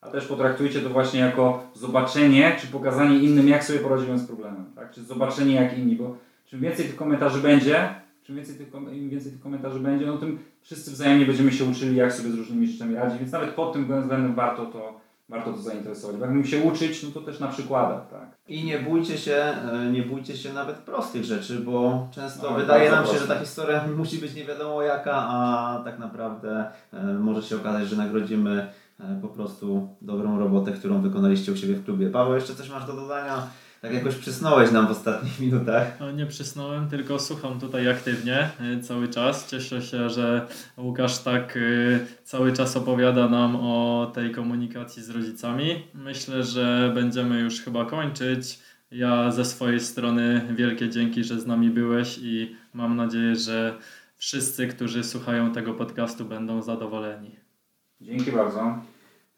a też potraktujcie to właśnie jako zobaczenie, czy pokazanie innym, jak sobie poradziłem z problemem, tak? Czy zobaczenie, jak inni, bo czym więcej tych komentarzy będzie, czym więcej tych, im więcej tych komentarzy będzie, no tym wszyscy wzajemnie będziemy się uczyli, jak sobie z różnymi rzeczami radzić, więc nawet pod tym względem warto to, warto to zainteresować. Jakbym się uczyć, no to też na przykładach, tak? I nie bójcie się, e, nie bójcie się nawet prostych rzeczy, bo często No, wydaje nam się, proste. że ta historia musi być nie wiadomo jaka, a tak naprawdę e, może się okazać, że nagrodzimy e, po prostu dobrą robotę, którą wykonaliście u siebie w klubie. Paweł, jeszcze coś masz do dodania? Tak jakoś przysnąłeś nam w ostatnich minutach. No, Nie przysnąłem, tylko słucham tutaj aktywnie y, cały czas. Cieszę się, że Łukasz tak y, cały czas opowiada nam o tej komunikacji z rodzicami. Myślę, że będziemy już chyba kończyć. Ja ze swojej strony wielkie dzięki, że z nami byłeś i mam nadzieję, że wszyscy, którzy słuchają tego podcastu będą zadowoleni. Dzięki bardzo.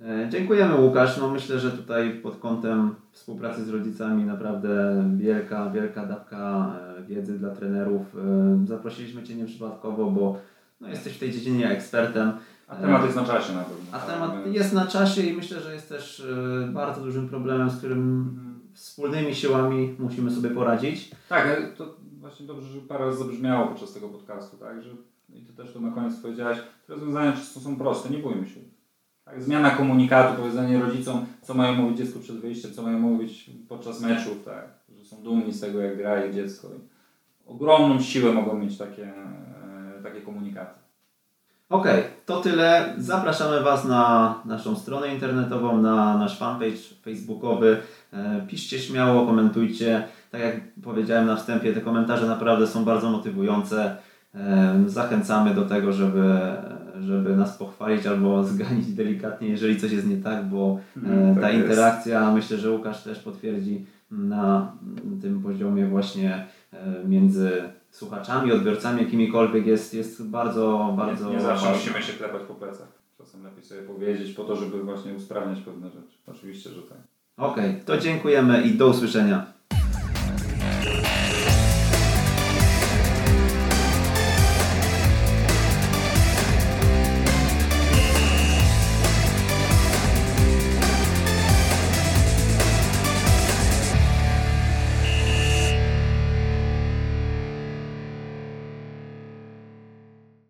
E, Dziękujemy Łukasz. No myślę, że tutaj pod kątem współpracy z rodzicami naprawdę wielka, wielka dawka e, wiedzy dla trenerów. E, Zaprosiliśmy Cię nieprzypadkowo, bo no, jesteś w tej dziedzinie ekspertem. A temat jest na czasie na pewno. A temat Więc- jest na czasie i myślę, że jest też bardzo dużym problemem, z którym wspólnymi siłami musimy sobie poradzić. Tak, to właśnie dobrze, że parę razy zabrzmiało podczas tego podcastu, tak? Że, I Ty też to na koniec powiedziałeś. Te rozwiązania są proste, nie bójmy się. Tak, zmiana komunikatu, powiedzenie rodzicom, co mają mówić dziecku przed wyjściem, co mają mówić podczas meczów, tak? Że są dumni z tego, jak gra ich dziecko. I ogromną siłę mogą mieć takie, e, takie komunikaty. Okej, to tyle. Zapraszamy Was na naszą stronę internetową, na nasz fanpage facebookowy. E, Piszcie śmiało, komentujcie. Tak jak powiedziałem na wstępie, te komentarze naprawdę są bardzo motywujące. E, Zachęcamy do tego, żeby, żeby nas pochwalić albo zganić delikatnie, jeżeli coś jest nie tak, bo e, ta Tak jest. interakcja, myślę, że Łukasz też potwierdzi, na tym poziomie właśnie e, między słuchaczami, odbiorcami, jakimikolwiek jest, jest bardzo, bardzo nie, nie zawsze ważna. musimy się klepać po plecach. Czasem lepiej sobie powiedzieć po to, żeby właśnie usprawniać pewne rzeczy. Oczywiście, że tak. Okej, to dziękujemy i do usłyszenia.